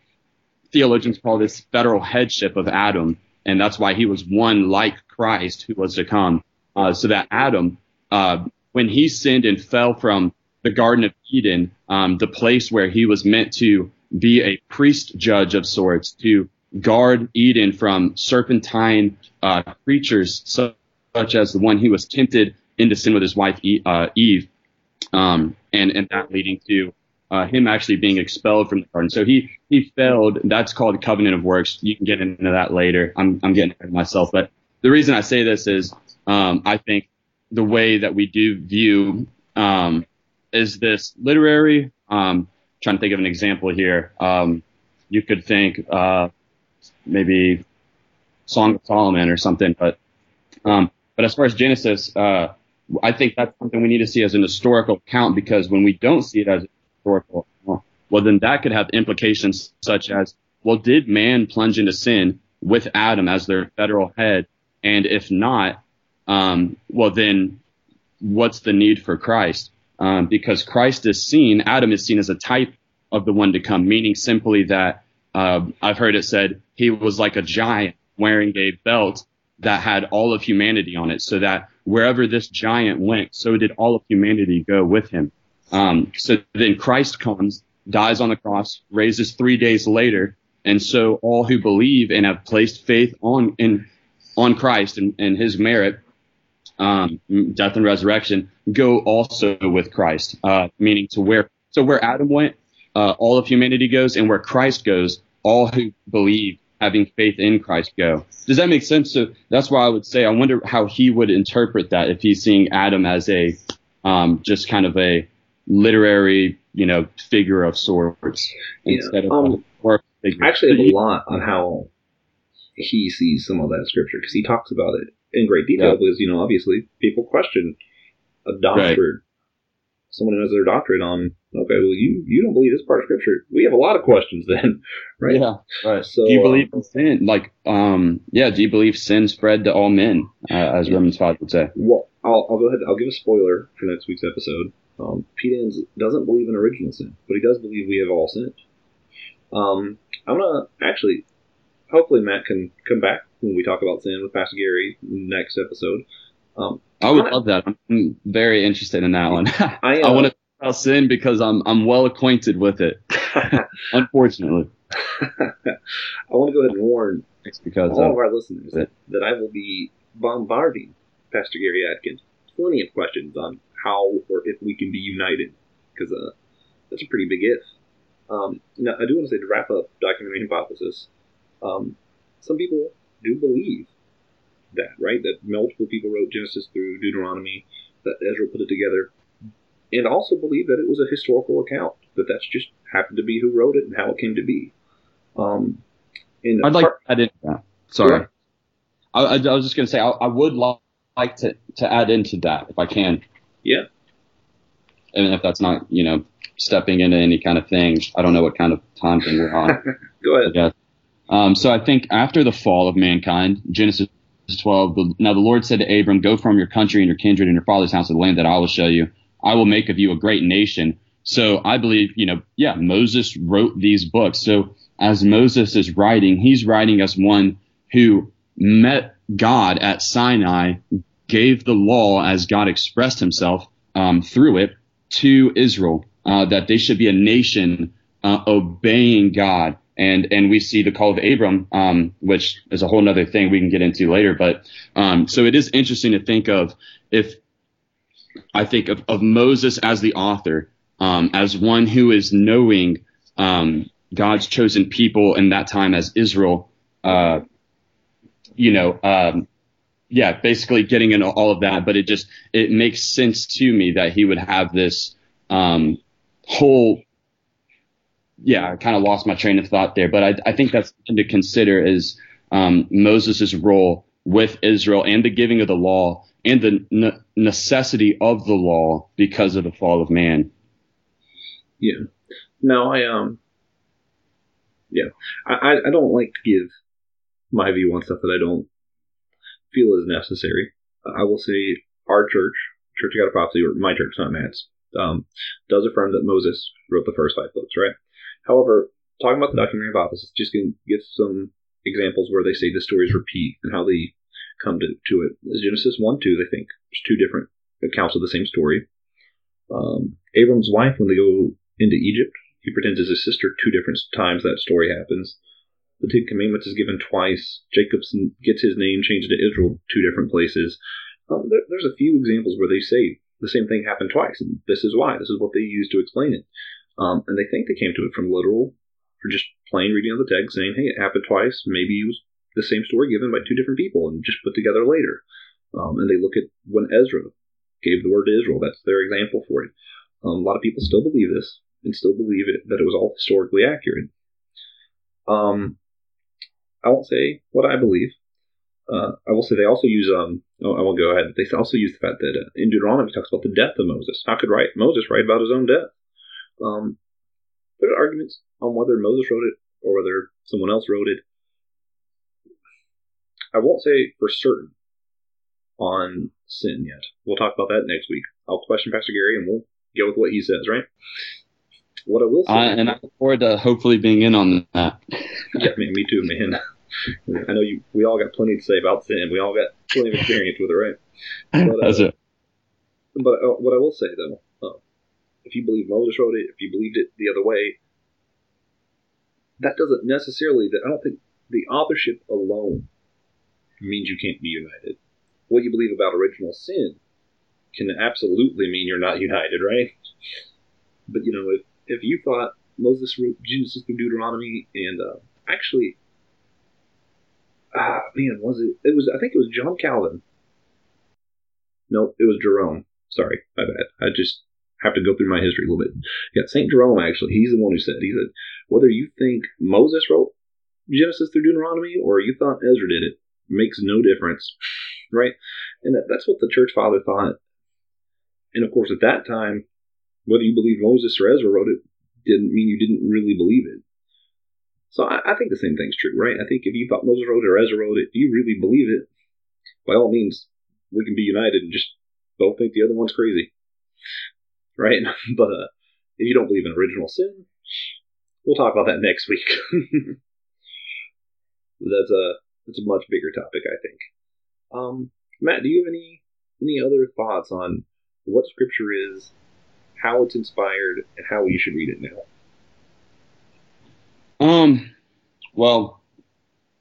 theologians call this federal headship of Adam, and that's why he was one like Christ who was to come. Uh, so that Adam, uh, when he sinned and fell from the Garden of Eden, um, the place where he was meant to be a priest judge of sorts, to guard Eden from serpentine uh, creatures such, such as the one he was tempted into sin with his wife uh, Eve, um, and and that leading to uh, him actually being expelled from the garden. So he he failed. That's called covenant of works. You can get into that later. I'm I'm getting ahead of myself, but the reason I say this is um, I think the way that we do view um, is this literary. Um, trying to think of an example here. Um, you could think uh, maybe Song of Solomon or something, but um, but as far as Genesis, uh, I think that's something we need to see as an historical account because when we don't see it as a historical account, well, then that could have implications such as, well, did man plunge into sin with Adam as their federal head? And if not, um, well, then what's the need for Christ? Um, because Christ is seen, Adam is seen as a type of the one to come, meaning simply that uh, I've heard it said he was like a giant wearing a belt that had all of humanity on it, so that wherever this giant went, so did all of humanity go with him. Um, so then Christ comes, dies on the cross, raises three days later, and so all who believe and have placed faith on in on Christ and, and his merit, um, death and resurrection, go also with Christ, uh, meaning to where so where Adam went, uh, all of humanity goes, and where Christ goes, all who believe having faith in Christ go. Does that make sense? So that's why I would say I wonder how he would interpret that if he's seeing Adam as a um, just kind of a literary, you know, figure of sorts Yeah, instead of um, a figure. I actually have a lot on how he sees some of that scripture because he talks about it in great detail. Yeah. Because you know, obviously, people question a doctrine someone who has their doctorate on, okay, well, you you don't believe this part of scripture. We have a lot of questions then, (laughs) right? Yeah, right. So, do you uh, believe in sin? Like, um, yeah, do you believe sin spread to all men, uh, as Romans five would say? Well, I'll, I'll go ahead. I'll give a spoiler for next week's episode. Um, Pete Enns doesn't believe in original sin, but he does believe we have all sinned. Um, I'm gonna actually, hopefully, Matt can come back when we talk about sin with Pastor Gary next episode. Um, I would love that. I'm very interested in that one. (laughs) I, I uh, want to talk about sin because I'm I'm well acquainted with it. (laughs) (laughs) Unfortunately, I want to go ahead and warn it's because all of, of our listeners it. that I will be bombarding Pastor Gary Atkins plenty of questions on how or if we can be united because uh, that's a pretty big if. Um, now, I do want to say to wrap up documentary hypothesis. Um, some people do believe that, right? That multiple people wrote Genesis through Deuteronomy, that Ezra put it together, and also believe that it was a historical account. That that's just happened to be who wrote it and how it came to be. Um, and I'd like part- to add into that. Sorry, Yeah. I, I, I was just going to say I, I would li- like to to add into that if I can. Yeah. And if that's not you know stepping into any kind of thing, I don't know what kind of time thing we're on. (laughs) go ahead. Yeah. Um, so I think after the fall of mankind, Genesis 12, the, now the Lord said to Abram, Go from your country and your kindred and your father's house to the land that I will show you. I will make of you a great nation. So I believe, you know, yeah, Moses wrote these books. So as Moses is writing, he's writing as one who met God at Sinai, gave the law as God expressed himself um, through it to Israel, uh, that they should be a nation uh, obeying God. And and we see the call of Abram, um, which is a whole other thing we can get into later. But um, so it is interesting to think of if I think of, of Moses as the author, um, as one who is knowing um, God's chosen people in that time as Israel. Uh, you know, um, yeah, basically getting into all of that. But it just it makes sense to me that he would have this um, whole yeah, I kind of lost my train of thought there, but I, I think that's something to consider is um, Moses' role with Israel and the giving of the law and the ne- necessity of the law because of the fall of man. Yeah. No, I um. Yeah, I I- don't like to give my view on stuff that I don't feel is necessary. I will say our church, Church of God of Prophecy, or my church, not Matt's, um, does affirm that Moses wrote the first five books, right? However, talking about the documentary hypothesis, just going to give some examples where they say the stories repeat and how they come to, to it. Genesis 1 2, they think there's two different accounts of the same story. Um, Abram's wife, when they go into Egypt, he pretends as his sister two different times that story happens. The Ten Commandments is given twice. Jacobson gets his name changed to Israel two different places. Um, there, there's a few examples where they say the same thing happened twice, and this is why. This is what they use to explain it. Um, and they think they came to it from literal, for just plain reading of the text, saying, hey, it happened twice. Maybe it was the same story given by two different people and just put together later. Um, and they look at when Ezra gave the word to Israel. That's their example for it. Um, a lot of people still believe this and still believe it that it was all historically accurate. Um, I won't say what I believe. Uh, I will say they also use um. Oh, I won't go ahead. They also use the fact that uh, in Deuteronomy talks about the death of Moses. How could write Moses write about his own death? Um, there are arguments on whether Moses wrote it or whether someone else wrote it. I won't say for certain on sin yet. We'll talk about that next week. I'll question Pastor Gary and we'll go with what he says, right? What I will say, Uh, and I look forward to hopefully being in on that. yeah, man, me too, man. (laughs) I know you. We all got plenty to say about sin. We all got plenty of experience with it, right? (laughs) But, uh, That's it. But uh, what I will say though, if you believe Moses wrote it, if you believed it the other way, that doesn't necessarily. That I don't think the authorship alone means you can't be united. What you believe about original sin can absolutely mean you're not united, right? But you know, if if you thought Moses wrote Genesis through Deuteronomy, and uh, actually, ah, man, was it? It was. I think it was John Calvin. No, it was Jerome. Sorry, my bad. I just have to go through my history a little bit. Yeah, Saint Jerome actually. He's the one who said. He said whether you think Moses wrote Genesis through Deuteronomy or you thought Ezra did it makes no difference, (laughs) right? And that, that's what the church father thought. And of course, at that time, whether you believe Moses or Ezra wrote it didn't mean you didn't really believe it. So I, I think the same thing's true, right? I think if you thought Moses wrote it or Ezra wrote it, you really believe it. By all means, we can be united and just don't think the other one's crazy, right? (laughs) but uh, if you don't believe in original sin, we'll talk about that next week. (laughs) that's a that's a much bigger topic, I think. Um, Matt, do you have any any other thoughts on what Scripture is, how it's inspired, and how we should read it now? Um, well,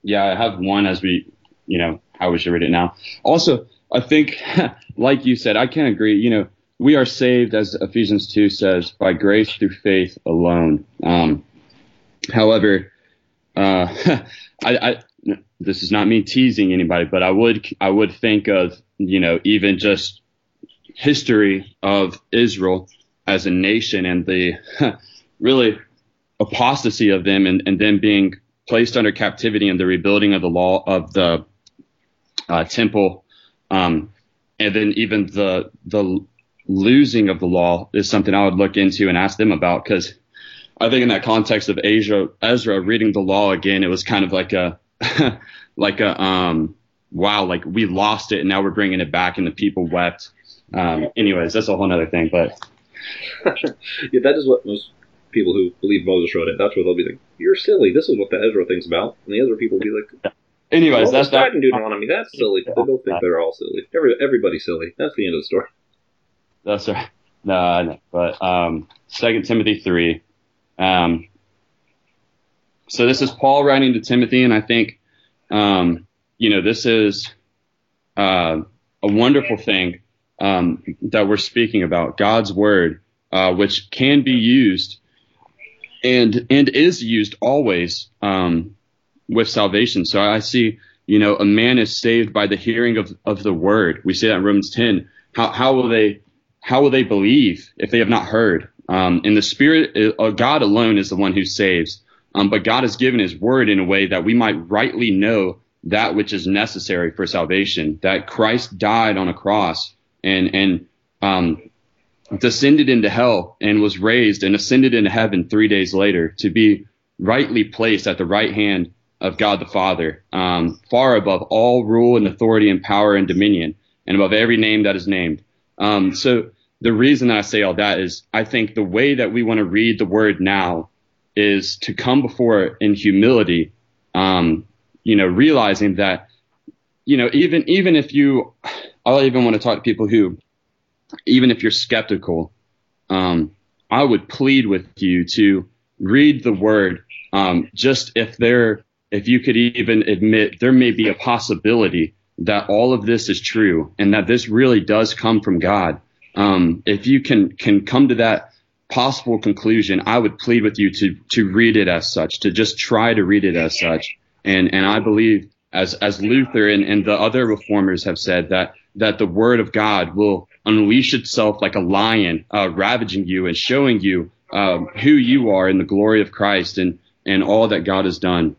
yeah, I have one as we, you know, how we should read it now. Also, I think, (laughs) like you said, I can agree. You know, we are saved, as Ephesians 2 says, by grace through faith alone. Um, however, uh, (laughs) I, I, this is not me teasing anybody, but I would, I would think of, you know, even just history of Israel as a nation and the (laughs) really apostasy of them and, and then being placed under captivity and the rebuilding of the law of the uh, temple, um, and then even the the losing of the law is something I would look into and ask them about because I think in that context of Asia, Ezra reading the law again, it was kind of like a (laughs) like a um, wow, like we lost it and now we're bringing it back and the people wept. Um, anyways, that's a whole other thing, but (laughs) yeah, that is what most people who believe Moses wrote it. That's where they'll be like, "You're silly. This is what the Ezra thinks about," and the Ezra people will be like, anyways, that's that. that. Deuteronomy. That's silly. They both think they're all silly. Every, everybody's silly. That's the end of the story. That's right. No, no, but um, Second Timothy three. Um, so this is Paul writing to Timothy, and I think, um, you know, this is uh, a wonderful thing um, that we're speaking about God's word, uh, which can be used and and is used always um, with salvation. So I see, you know, a man is saved by the hearing of, of the word. We see that in Romans 10. How, how will they how will they believe if they have not heard? Um, and the Spirit, uh, God alone is the one who saves. Um, but God has given His word in a way that we might rightly know that which is necessary for salvation. That Christ died on a cross and and um, descended into hell and was raised and ascended into heaven three days later to be rightly placed at the right hand of God the Father, um, far above all rule and authority and power and dominion, and above every name that is named. Um, so the reason I say all that is I think the way that we want to read the word now is to come before it in humility, um, you know, realizing that, you know, even even if you, I'll even want to talk to people who even if you're skeptical, um, I would plead with you to read the word. Um, just if there, if you could even admit there may be a possibility that all of this is true and that this really does come from God. Um, if you can can come to that possible conclusion, I would plead with you to to read it as such, to just try to read it as such. And and I believe as as Luther and, and the other reformers have said that that the word of God will unleash itself like a lion, uh, ravaging you and showing you um, who you are in the glory of Christ and and all that God has done.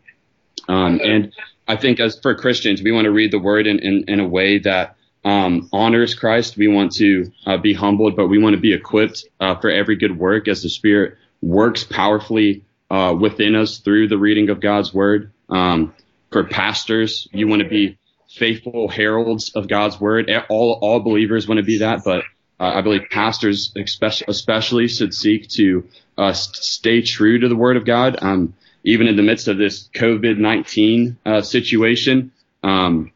Um, and I think as for Christians, we want to read the word in, in, in a way that um, honors Christ. We want to uh, be humbled, but we want to be equipped uh, for every good work as the Spirit works powerfully uh, within us through the reading of God's word. Um, for pastors, you want to be faithful heralds of God's word. All all believers want to be that, but uh, I believe pastors especially, should seek to uh, stay true to the word of God. Um, even in the midst of this COVID nineteen uh, situation, um,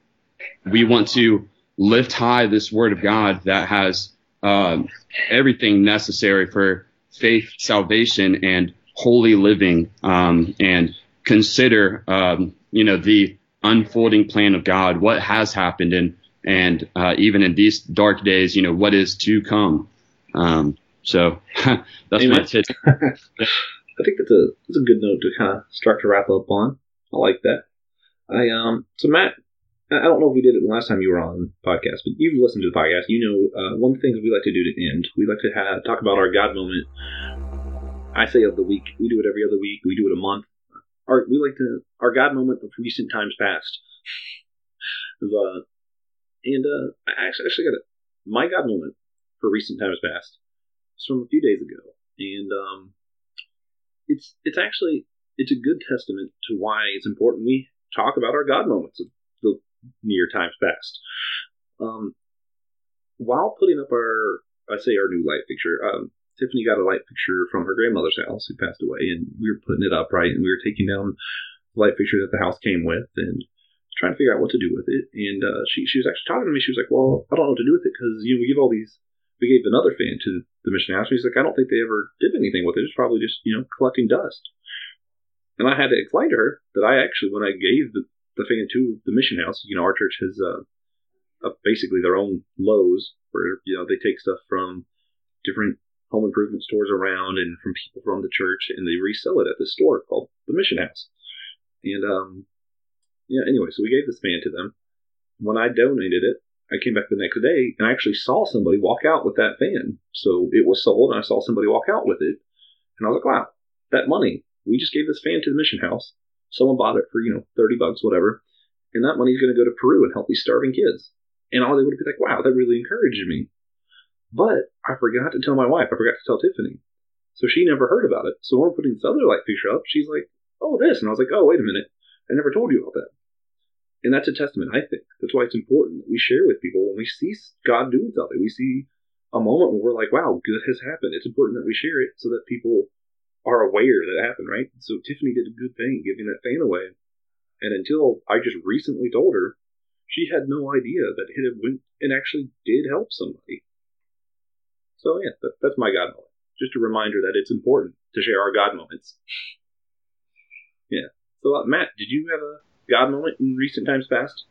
we want to lift high this word of God that has um, everything necessary for faith, salvation, and holy living, um, and consider um, you know the unfolding plan of God, what has happened, and and uh, even in these dark days, you know what is to come. Um, so (laughs) that's Amen. my tip. (laughs) I think that's a that's a good note to kind of start to wrap up on. I like that. I um so Matt, I don't know if we did it last time you were on podcast, but you've listened to the podcast. You know, uh, one of the things we like to do to end, we like to have, talk about our God moment. I say of the week. We do it every other week. We do it a month our we like to our God moment of recent times past. uh, and uh, I actually, actually got a my God moment for recent times past It's from a few days ago, and um, it's it's actually it's a good testament to why it's important we talk about our God moments of the near times past. Um, while putting up our, I say our new light fixture, um, Tiffany got a light fixture from her grandmother's house who passed away, and we were putting it up right, and we were taking down the light fixture that the house came with, and trying to figure out what to do with it. And uh, she she was actually talking to me. She was like, "Well, I don't know what to do with it because you know we give all these." We gave another fan to the mission house. He's like, "I don't think they ever did anything with it. It's probably just you know collecting dust." And I had to explain to her that I actually, when I gave the, the fan to the mission house, you know, our church has uh, uh, basically their own Lowe's where you know they take stuff from different home improvement stores around and from people from the church, and they resell it at this store called the Mission House. And um, yeah, anyway, so we gave this fan to them. When I donated it, I came back the next day and I actually saw somebody walk out with that fan. So it was sold, and I saw somebody walk out with it, and I was like, wow, that money. We just gave this fan to the mission house. Someone bought it for you know thirty bucks, whatever, and that money's going to go to Peru and help these starving kids. And I was able to be like, wow, that really encouraged me. But I forgot to tell my wife. I forgot to tell Tiffany. So she never heard about it. So when we're putting this other light picture up, she's like, oh, this. And I was like, oh, wait a minute. I never told you about that. And that's a testament, I think. That's why it's important that we share with people when we see God doing something. We see a moment when we're like, wow, good has happened. It's important that we share it so that people are aware that it happened, right? So Tiffany did a good thing giving that fan away. And until I just recently told her, she had no idea that it went and actually did help somebody. So yeah, that, that's my God moment. Just a reminder that it's important to share our God moments. (laughs) Yeah. So uh, Matt, did you have a God moment in recent times past?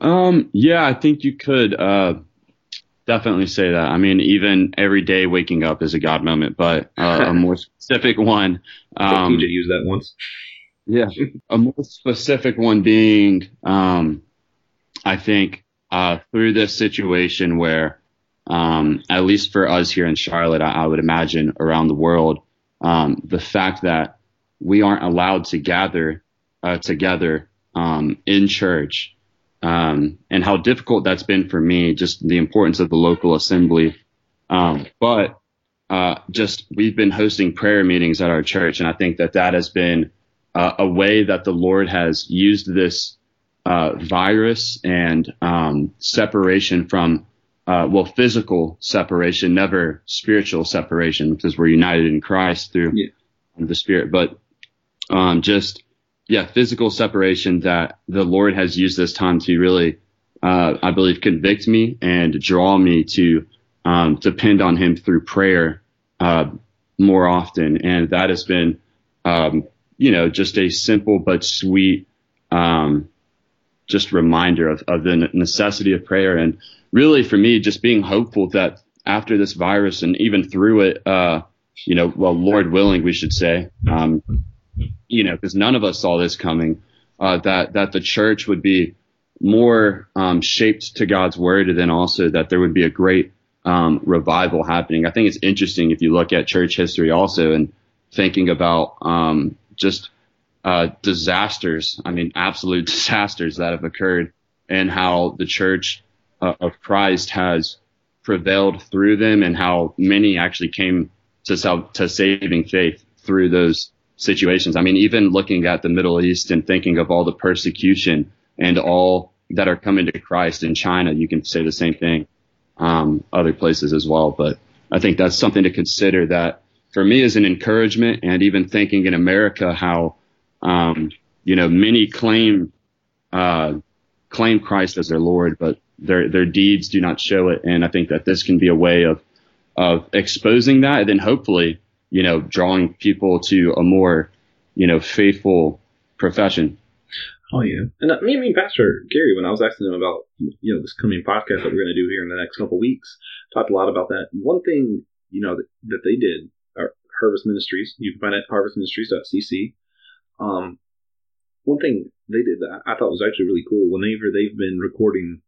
Um, yeah, I think you could uh, definitely say that. I mean, even every day waking up is a God moment, but uh, a (laughs) more specific one. Um, you use that once. Yeah, a more specific one being, um, I think, uh, through this situation where um, at least for us here in Charlotte, I, I would imagine around the world, um, the fact that we aren't allowed to gather uh, together um, in church, um, and how difficult that's been for me, just the importance of the local assembly. Um, but uh, just we've been hosting prayer meetings at our church, and I think that that has been uh, a way that the Lord has used this uh, virus and um, separation from uh, well, physical separation, never spiritual separation, because we're united in Christ through yeah. the Spirit. But um, just yeah, physical separation that the Lord has used this time to really, uh, I believe, convict me and draw me to um, depend on Him through prayer uh, more often, and that has been, um, you know, just a simple but sweet, um, just reminder of, of the necessity of prayer. And really for me, just being hopeful that after this virus and even through it, uh, you know, well, Lord willing, we should say, um, you know, because none of us saw this coming, uh, that that the church would be more um, shaped to God's word, and then also that there would be a great um, revival happening. I think it's interesting if you look at church history also and thinking about um, just uh, disasters. I mean, absolute (laughs) disasters that have occurred, and how the church uh, of Christ has prevailed through them and how many actually came to, sal- to saving faith through those situations. I mean, even looking at the Middle East and thinking of all the persecution and all that are coming to Christ in China, you can say the same thing, um, other places as well. But I think that's something to consider that for me is an encouragement and even thinking in America how, um, you know, many claim, uh, claim Christ as their Lord, but their their deeds do not show it. And I think that this can be a way of of exposing that, and then hopefully, you know, drawing people to a more, you know, faithful profession. Oh yeah, and uh, me, me, Pastor Gary, when I was asking him about you know this coming podcast that we're going to do here in the next couple weeks, talked a lot about that. And one thing you know that, that they did, Harvest Ministries. You can find it at harvestministries.cc. Um, one thing they did that I thought was actually really cool. Whenever they've been recording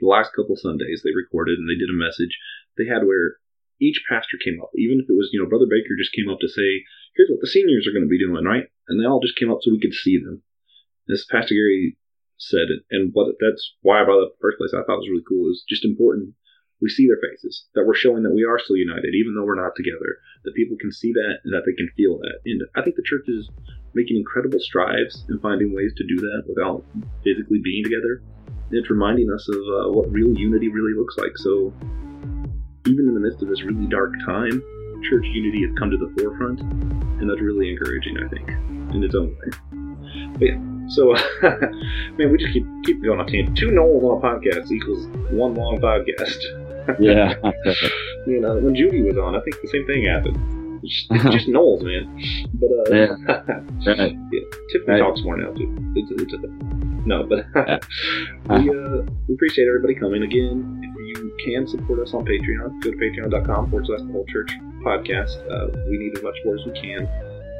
the last couple Sundays they recorded and they did a message. They had where each pastor came up, even if it was, you know, Brother Baker just came up to say, here's what the seniors are going to be doing, right? And they all just came up so we could see them. This Pastor Gary said it, and what that's why I brought up the first place. I thought was really cool. Was just important we see their faces, that we're showing that we are still united, even though we're not together, that people can see that and that they can feel that. And I think the church is making incredible strides in finding ways to do that without physically being together. It's reminding us of uh, what real unity really looks like. So, even in the midst of this really dark time, church unity has come to the forefront, and that's really encouraging, I think, in its own way. But yeah, so (laughs) man, we just keep keep going on tangent. Two Noels on a podcast equals one long podcast. (laughs) Yeah. you know, when Judy was on, I think the same thing happened. It's just, it's just (laughs) Noels, man. But uh, Yeah. right. yeah, Tiffany Right. talks more now too. It's, it's a thing. No, but we, uh, we appreciate everybody coming. Again, can support us on Patreon, go to patreon.com forward slash the whole church podcast. Uh, we need as much support as we can.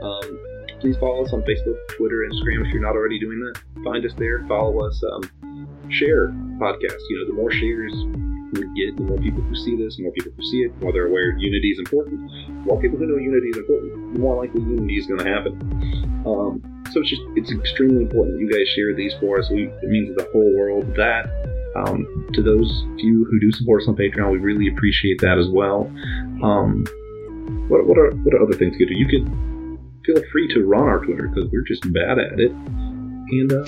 Um, please follow us on Facebook, Twitter, Instagram if you're not already doing that. Find us there, follow us, um, share podcast. You know, the more shares we get, the more people who see this, the more people who see it, the more they're aware unity is important. The more people who know unity is important, the more likely unity is going to happen. Um, so it's just it's extremely important that you guys share these for us. We, it means the whole world that. Um, to those few who do support us on Patreon, we really appreciate that as well. Um, what what are what are other things you could do? You could feel free to run our Twitter because we're just bad at it. And uh,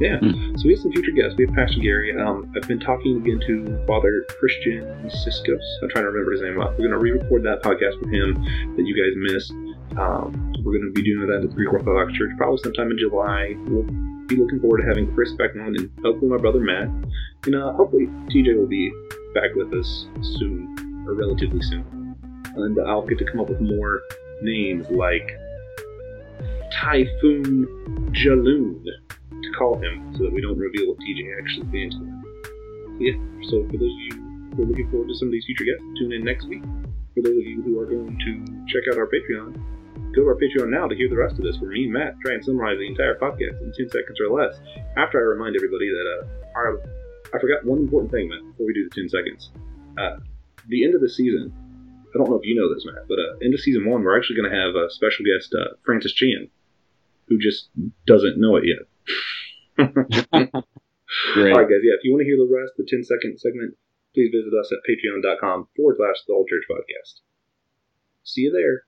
yeah, so we have some future guests. We have Pastor Gary. Um, I've been talking again to Father Christian Siskos. I'm trying to remember his name. We're going to re-record that podcast with him that you guys missed. Um, we're going to be doing that at the Greek Orthodox Church probably sometime in July. We'll be looking forward to having Chris back on and hopefully my brother Matt. And uh, hopefully TJ will be back with us soon, or relatively soon. And I'll get to come up with more names like Typhoon Jaloon to call him so that we don't reveal what TJ actually stands for. Yeah, so for those of you who are looking forward to some of these future guests, tune in next week. For those of you who are going to check out our Patreon, go to our Patreon now to hear the rest of this, where me and Matt try and summarize the entire podcast in 10 seconds or less. After I remind everybody that uh, our, I forgot one important thing, Matt, before we do the 10 seconds. Uh, the end of the season, I don't know if you know this, Matt, but uh, end of season one, we're actually going to have a special guest, uh, Francis Chan, who just doesn't know it yet. (laughs) Great. All right, guys. Yeah, if you want to hear the rest, the 10 second segment, please visit us at patreon.com forward slash the whole church podcast. See you there.